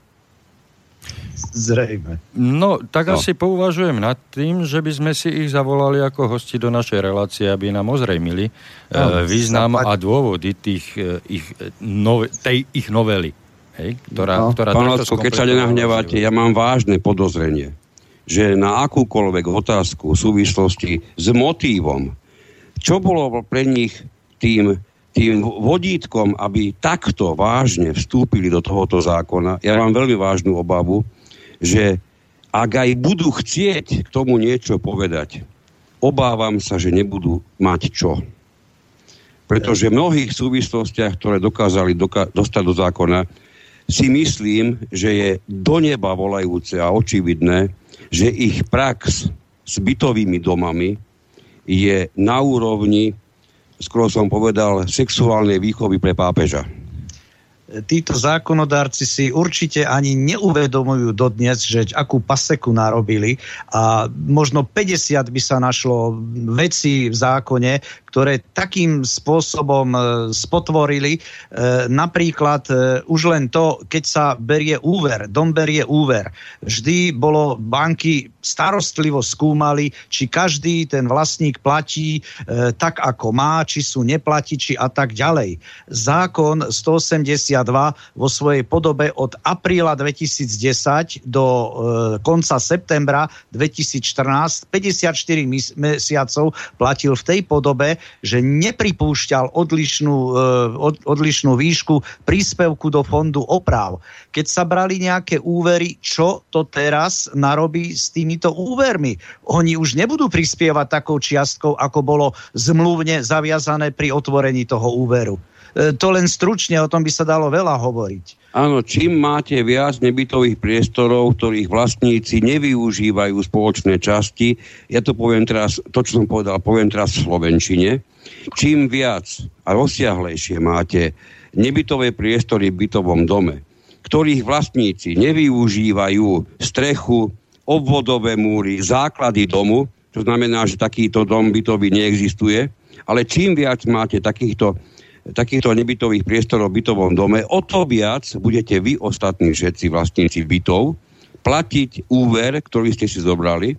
Zrejme. No, tak no. asi pouvažujem nad tým, že by sme si ich zavolali ako hosti do našej relácie, aby nám ozrejmili no, e, význam zapad... a dôvody tých, e, ich, nove, tej ich novely. Hej, ktorá, no. ktorá Pán Lacko, keď sa nenahnevate, ja mám vážne podozrenie, že na akúkoľvek otázku v súvislosti s motívom, čo bolo pre nich tým tým vodítkom, aby takto vážne vstúpili do tohoto zákona, ja mám veľmi vážnu obavu, že ak aj budú chcieť k tomu niečo povedať, obávam sa, že nebudú mať čo. Pretože v mnohých súvislostiach, ktoré dokázali doka- dostať do zákona, si myslím, že je do neba volajúce a očividné, že ich prax s bytovými domami je na úrovni, skoro som povedal, sexuálnej výchovy pre pápeža títo zákonodárci si určite ani neuvedomujú dodnes, že akú paseku narobili a možno 50 by sa našlo veci v zákone, ktoré takým spôsobom e, spotvorili. E, napríklad e, už len to, keď sa berie úver, dom berie úver, vždy bolo banky starostlivo skúmali, či každý ten vlastník platí tak, ako má, či sú neplatiči a tak ďalej. Zákon 182 vo svojej podobe od apríla 2010 do konca septembra 2014 54 mesiacov platil v tej podobe, že nepripúšťal odlišnú, eh, odlišnú výšku príspevku do fondu oprav. Keď sa brali nejaké úvery, čo to teraz narobí s týmito úvermi? Oni už nebudú prispievať takou čiastkou, ako bolo zmluvne zaviazané pri otvorení toho úveru. E, to len stručne, o tom by sa dalo veľa hovoriť. Áno, čím máte viac nebytových priestorov, ktorých vlastníci nevyužívajú spoločné časti, ja to poviem teraz, to čo som povedal, poviem teraz v Slovenčine, čím viac a rozsiahlejšie máte nebytové priestory v bytovom dome, ktorých vlastníci nevyužívajú strechu, obvodové múry, základy domu, to znamená, že takýto dom bytový neexistuje, ale čím viac máte takýchto takýchto nebytových priestorov v bytovom dome, o to viac budete vy ostatní všetci vlastníci bytov platiť úver, ktorý ste si zobrali,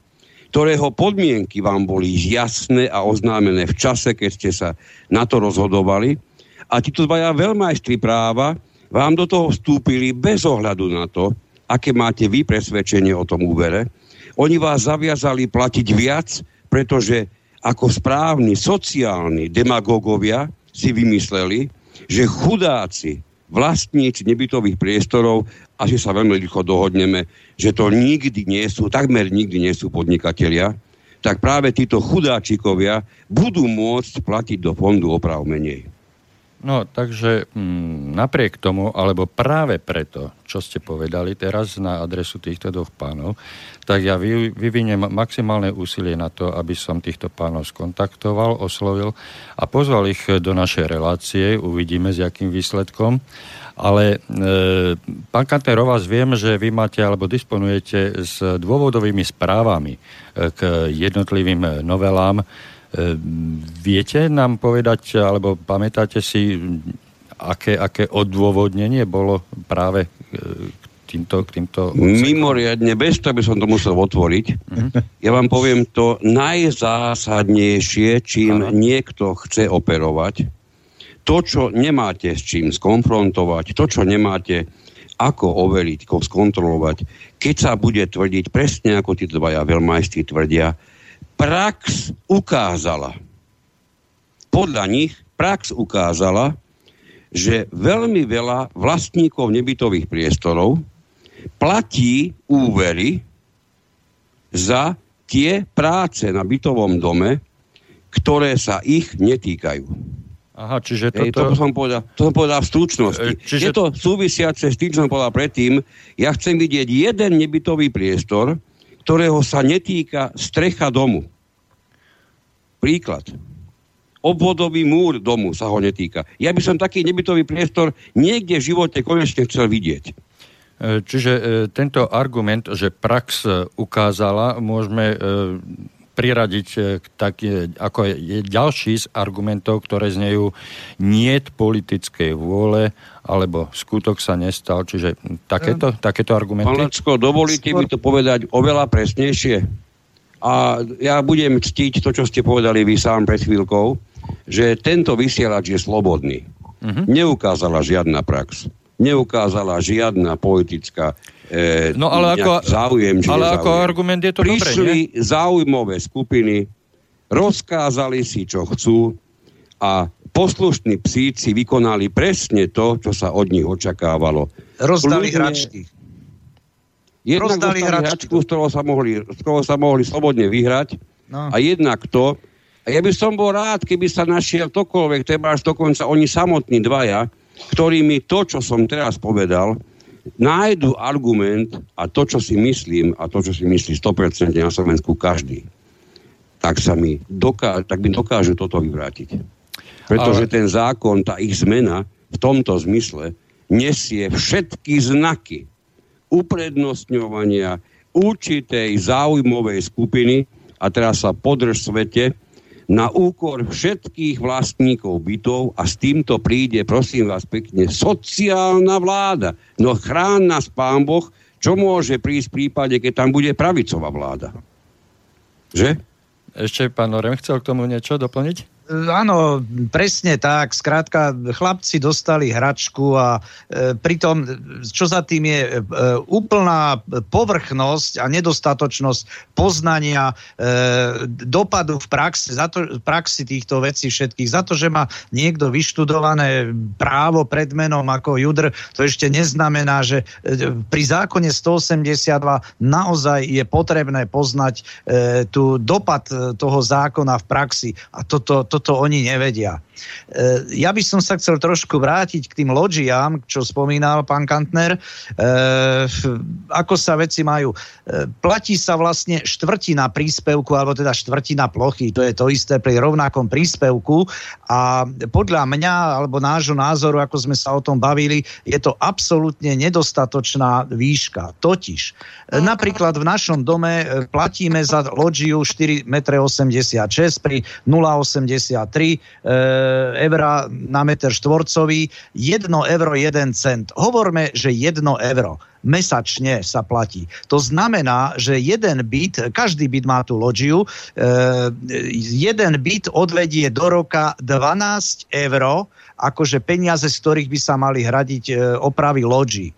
ktorého podmienky vám boli jasné a oznámené v čase, keď ste sa na to rozhodovali. A títo dvaja veľmajstri práva vám do toho vstúpili bez ohľadu na to, aké máte vy presvedčenie o tom úvere. Oni vás zaviazali platiť viac, pretože ako správni sociálni demagógovia si vymysleli, že chudáci vlastníci nebytových priestorov, a že sa veľmi rýchlo dohodneme, že to nikdy nie sú, takmer nikdy nie sú podnikatelia, tak práve títo chudáčikovia budú môcť platiť do fondu oprav menej. No, takže m, mm, napriek tomu, alebo práve preto, čo ste povedali teraz na adresu týchto dvoch pánov, tak ja vy, vyviniem maximálne úsilie na to, aby som týchto pánov skontaktoval, oslovil a pozval ich do našej relácie. Uvidíme, s akým výsledkom. Ale e, pán Kanter, vás viem, že vy máte alebo disponujete s dôvodovými správami e, k jednotlivým novelám viete nám povedať, alebo pamätáte si, aké, aké odôvodnenie bolo práve e, k týmto, k týmto Mimoriadne, bez toho by som to musel otvoriť. Uh-huh. Ja vám poviem to najzásadnejšie, čím ano. niekto chce operovať. To, čo nemáte s čím skonfrontovať, to, čo nemáte ako overiť, ako skontrolovať, keď sa bude tvrdiť presne ako tí dvaja veľmajstri tvrdia, prax ukázala, podľa nich prax ukázala, že veľmi veľa vlastníkov nebytových priestorov platí úvery za tie práce na bytovom dome, ktoré sa ich netýkajú. Aha, čiže toto... Ej, to, som povedal, to som povedal v stručnosti. E, čiže... Je to súvisiace s tým, čo som povedal predtým. Ja chcem vidieť jeden nebytový priestor, ktorého sa netýka strecha domu. Príklad. Obvodový múr domu sa ho netýka. Ja by som taký nebytový priestor niekde v živote konečne chcel vidieť. E, čiže e, tento argument, že prax e, ukázala, môžeme priradiť tak, ako je ďalší z argumentov, ktoré znejú nie politickej vôle, alebo skutok sa nestal. Čiže takéto, takéto argumenty... Pán Lacko, dovolíte mi to povedať oveľa presnejšie? A ja budem ctiť to, čo ste povedali vy sám pred chvíľkou, že tento vysielač je slobodný. Uh-huh. Neukázala žiadna prax. Neukázala žiadna politická e, no, ale ako, záujem. Ale záujem. ako argument je to Prišli dobre, záujmové skupiny, rozkázali si, čo chcú a poslušní psíci vykonali presne to, čo sa od nich očakávalo. Rozdali hračky. Jednak Rozdali hračku. z ktorého sa mohli, z ktorého sa mohli slobodne vyhrať. No. A jednak to, a ja by som bol rád, keby sa našiel ktokoľvek, treba až dokonca oni samotní dvaja, ktorí mi to, čo som teraz povedal, nájdu argument a to, čo si myslím, a to, čo si myslí 100% na Slovensku každý, tak sa mi doká- tak mi dokážu toto vyvrátiť. Pretože Ale- ten zákon, tá ich zmena v tomto zmysle nesie všetky znaky uprednostňovania určitej záujmovej skupiny a teraz sa podrž svete na úkor všetkých vlastníkov bytov a s týmto príde, prosím vás pekne, sociálna vláda. No chrán nás pán Boh, čo môže prísť v prípade, keď tam bude pravicová vláda. Že? Ešte pán Norem chcel k tomu niečo doplniť? Áno, presne tak. Skrátka, chlapci dostali hračku a e, pritom, čo za tým je e, úplná povrchnosť a nedostatočnosť poznania e, dopadu v praxi, za to, v praxi týchto vecí všetkých. Za to, že má niekto vyštudované právo pred menom ako Judr, to ešte neznamená, že e, pri zákone 182 naozaj je potrebné poznať e, tu dopad e, toho zákona v praxi. A toto, toto oni nevedia. E, ja by som sa chcel trošku vrátiť k tým loďiám, čo spomínal pán Kantner. E, ako sa veci majú? E, platí sa vlastne štvrtina príspevku, alebo teda štvrtina plochy, to je to isté pri rovnakom príspevku a podľa mňa, alebo nášho názoru, ako sme sa o tom bavili, je to absolútne nedostatočná výška. Totiž, e, napríklad v našom dome e, platíme za loďiu 4,86 m pri 0,83 e, eura na meter štvorcový, 1 euro 1 cent. Hovorme, že 1 euro mesačne sa platí. To znamená, že jeden byt, každý byt má tú loďiu, e, jeden byt odvedie do roka 12 eur, akože peniaze, z ktorých by sa mali hradiť e, opravy loďí. E,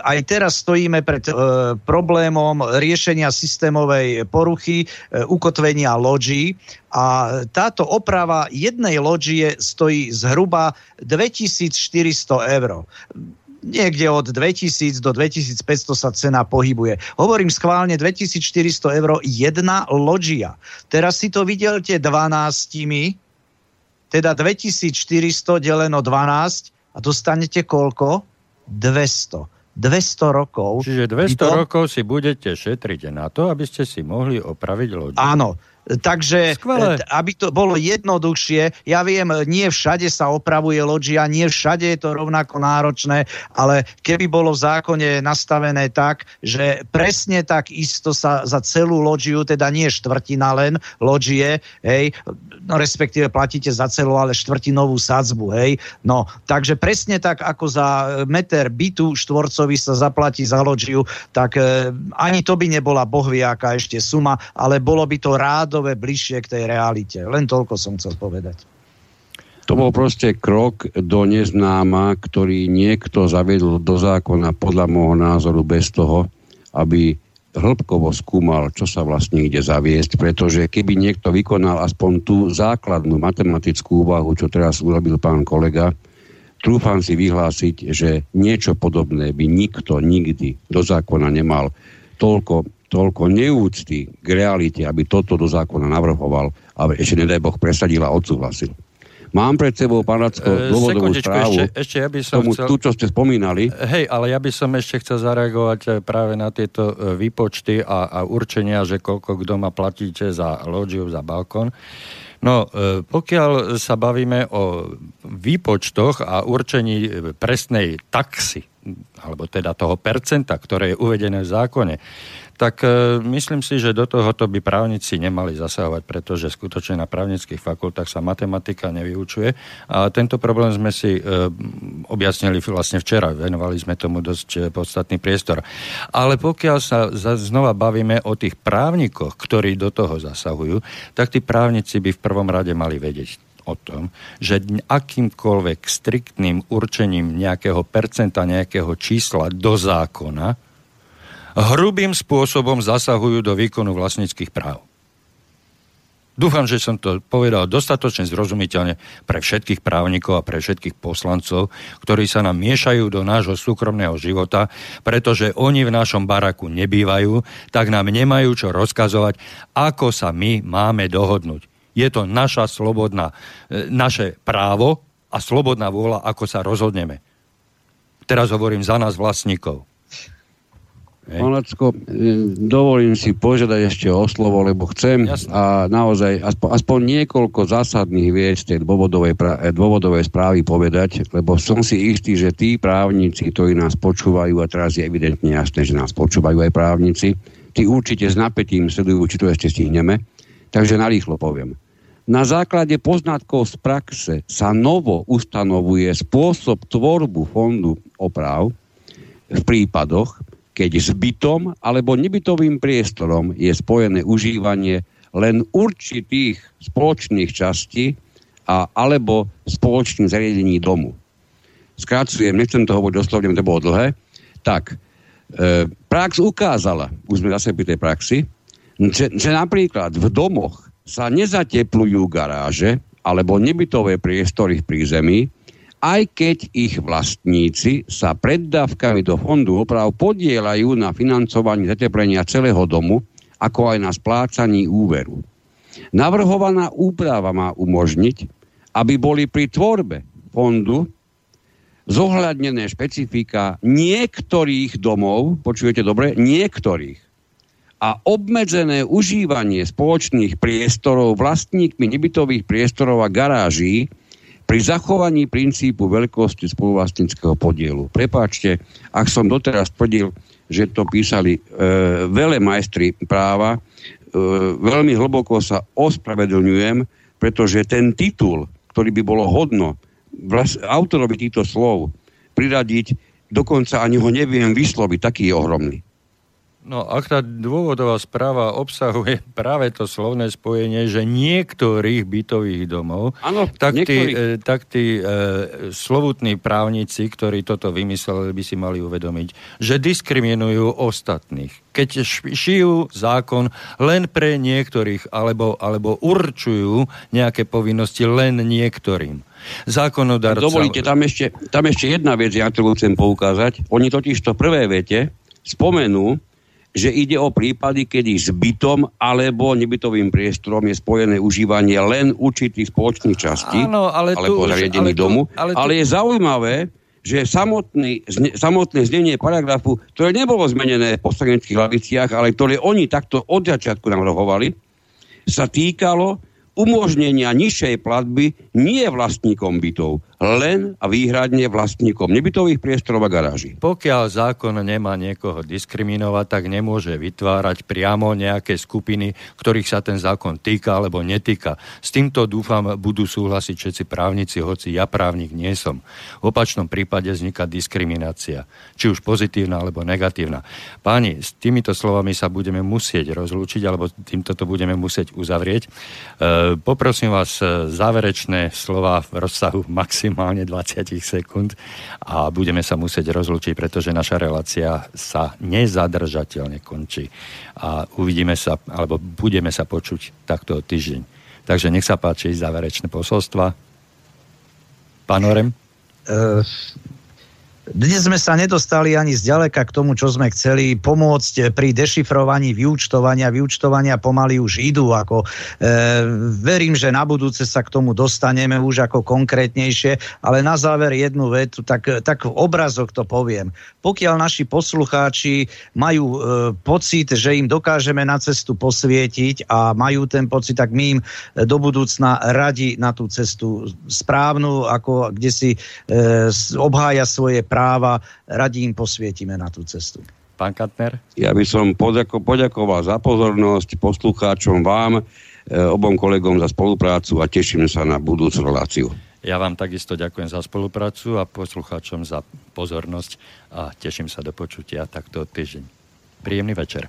aj teraz stojíme pred problémom riešenia systémovej poruchy, ukotvenia loďí a táto oprava jednej loďie stojí zhruba 2400 eur niekde od 2000 do 2500 sa cena pohybuje. Hovorím schválne 2400 eur jedna loďia. Teraz si to videlte 12, teda 2400 deleno 12 a dostanete koľko? 200. 200 rokov. Čiže 200 to... rokov si budete šetriť na to, aby ste si mohli opraviť loď. Áno, Takže, Skvelé. e, aby to bolo jednoduchšie, ja viem, nie všade sa opravuje loďia, nie všade je to rovnako náročné, ale keby bolo v zákone nastavené tak, že presne tak isto sa za celú loďiu, teda nie štvrtina len loďie, hej, no respektíve platíte za celú, ale štvrtinovú sadzbu, hej, no, takže presne tak, ako za meter bytu štvorcový sa zaplatí za loďiu, tak e, ani to by nebola bohviaká ešte suma, ale bolo by to rádo rádové bližšie k tej realite. Len toľko som chcel povedať. To bol proste krok do neznáma, ktorý niekto zaviedol do zákona podľa môjho názoru bez toho, aby hĺbkovo skúmal, čo sa vlastne ide zaviesť, pretože keby niekto vykonal aspoň tú základnú matematickú úvahu, čo teraz urobil pán kolega, trúfam si vyhlásiť, že niečo podobné by nikto nikdy do zákona nemal toľko toľko neúcty k realite, aby toto do zákona navrhoval, ale ešte nedaj Boh presadil a odsúhlasil. Mám pred sebou, pán Racko, E, dôvodovú správu ešte, ešte ja by som tomu, chcel... tú, čo ste spomínali. Hej, ale ja by som ešte chcel zareagovať e, práve na tieto e, výpočty a, a určenia, že koľko kto má platíte za loďiu, za balkón. No, pokiaľ sa bavíme o výpočtoch a určení presnej taxy, alebo teda toho percenta, ktoré je uvedené v zákone, tak e, myslím si, že do tohoto by právnici nemali zasahovať, pretože skutočne na právnických fakultách sa matematika nevyučuje. A tento problém sme si e, objasnili vlastne včera, venovali sme tomu dosť e, podstatný priestor. Ale pokiaľ sa znova bavíme o tých právnikoch, ktorí do toho zasahujú, tak tí právnici by v prvom rade mali vedieť o tom, že akýmkoľvek striktným určením nejakého percenta, nejakého čísla do zákona, hrubým spôsobom zasahujú do výkonu vlastníckých práv. Dúfam, že som to povedal dostatočne zrozumiteľne pre všetkých právnikov a pre všetkých poslancov, ktorí sa nám miešajú do nášho súkromného života, pretože oni v našom baraku nebývajú, tak nám nemajú čo rozkazovať, ako sa my máme dohodnúť. Je to naša slobodná, e, naše právo a slobodná vôľa, ako sa rozhodneme. Teraz hovorím za nás vlastníkov. Pán Lacko, e, dovolím si požiadať ešte o slovo, lebo chcem Jasne. a naozaj aspoň, aspoň niekoľko zásadných viec tej dôvodovej, e, dôvodovej správy povedať, lebo som si istý, že tí právnici, ktorí nás počúvajú, a teraz je evidentne jasné, že nás počúvajú aj právnici, tí určite s napätím sledujú, či to ešte stihneme, takže narýchlo poviem. Na základe poznatkov z praxe sa novo ustanovuje spôsob tvorbu fondu oprav v prípadoch, keď s bytom alebo nebytovým priestorom je spojené užívanie len určitých spoločných častí a, alebo spoločných zariadení domu. Skracujem, nechcem to hovoriť doslovne, to bolo dlhé. Tak, e, prax ukázala, už sme zase pri tej praxi, že, že napríklad v domoch sa nezateplujú garáže alebo nebytové priestory v prízemí, aj keď ich vlastníci sa pred dávkami do fondu oprav podielajú na financovaní zateplenia celého domu, ako aj na splácaní úveru. Navrhovaná úprava má umožniť, aby boli pri tvorbe fondu zohľadnené špecifika niektorých domov, počujete dobre, niektorých, a obmedzené užívanie spoločných priestorov vlastníkmi nebytových priestorov a garáží pri zachovaní princípu veľkosti spoluvlastnického podielu. Prepáčte, ak som doteraz tvrdil, že to písali e, veľa majstri práva, e, veľmi hlboko sa ospravedlňujem, pretože ten titul, ktorý by bolo hodno vlas, autorovi týchto slov priradiť, dokonca ani ho neviem vysloviť, taký je ohromný. No ak tá dôvodová správa obsahuje práve to slovné spojenie, že niektorých bytových domov, ano, tak, tí, e, tak tí e, slovutní právnici, ktorí toto vymysleli, by si mali uvedomiť, že diskriminujú ostatných. Keď šijú zákon len pre niektorých, alebo, alebo určujú nejaké povinnosti len niektorým. Zákonodarca... Dovolíte, tam ešte, tam ešte jedna vec, ja ktorú chcem poukázať. Oni totiž to prvé vete spomenú, že ide o prípady, kedy s bytom alebo nebytovým priestorom je spojené užívanie len určitých spoločných častí Áno, ale alebo zariadení domu. Ale, tu... ale je zaujímavé, že samotný, zne, samotné znenie paragrafu, ktoré nebolo zmenené v poslaneckých hlaviciach, ale ktoré oni takto od začiatku navrhovali, sa týkalo umožnenia nižšej platby nie vlastníkom bytov, len a výhradne vlastníkom nebytových priestorov a garáží. Pokiaľ zákon nemá niekoho diskriminovať, tak nemôže vytvárať priamo nejaké skupiny, ktorých sa ten zákon týka alebo netýka. S týmto dúfam budú súhlasiť všetci právnici, hoci ja právnik nie som. V opačnom prípade vzniká diskriminácia, či už pozitívna alebo negatívna. Páni, s týmito slovami sa budeme musieť rozlúčiť, alebo týmto to budeme musieť uzavrieť. E, poprosím vás e, záverečné slova v rozsahu maximálne 20 sekúnd a budeme sa musieť rozlučiť, pretože naša relácia sa nezadržateľne končí a uvidíme sa, alebo budeme sa počuť takto týždeň. Takže nech sa páči záverečné posolstva. Pán Orem? Uh, dnes sme sa nedostali ani zďaleka k tomu, čo sme chceli pomôcť pri dešifrovaní vyučtovania. Vyučtovania pomaly už idú. Ako, e, verím, že na budúce sa k tomu dostaneme už ako konkrétnejšie, ale na záver jednu vetu, tak, tak obrazok to poviem. Pokiaľ naši poslucháči majú e, pocit, že im dokážeme na cestu posvietiť a majú ten pocit, tak my im do budúcna radi na tú cestu správnu, ako kde si e, obhája svoje práva práva, radi im posvietime na tú cestu. Pán Katner? Ja by som poďako, poďakoval za pozornosť poslucháčom vám, e, obom kolegom za spoluprácu a teším sa na budúcu reláciu. Ja vám takisto ďakujem za spoluprácu a poslucháčom za pozornosť a teším sa do počutia takto týždeň. Príjemný večer.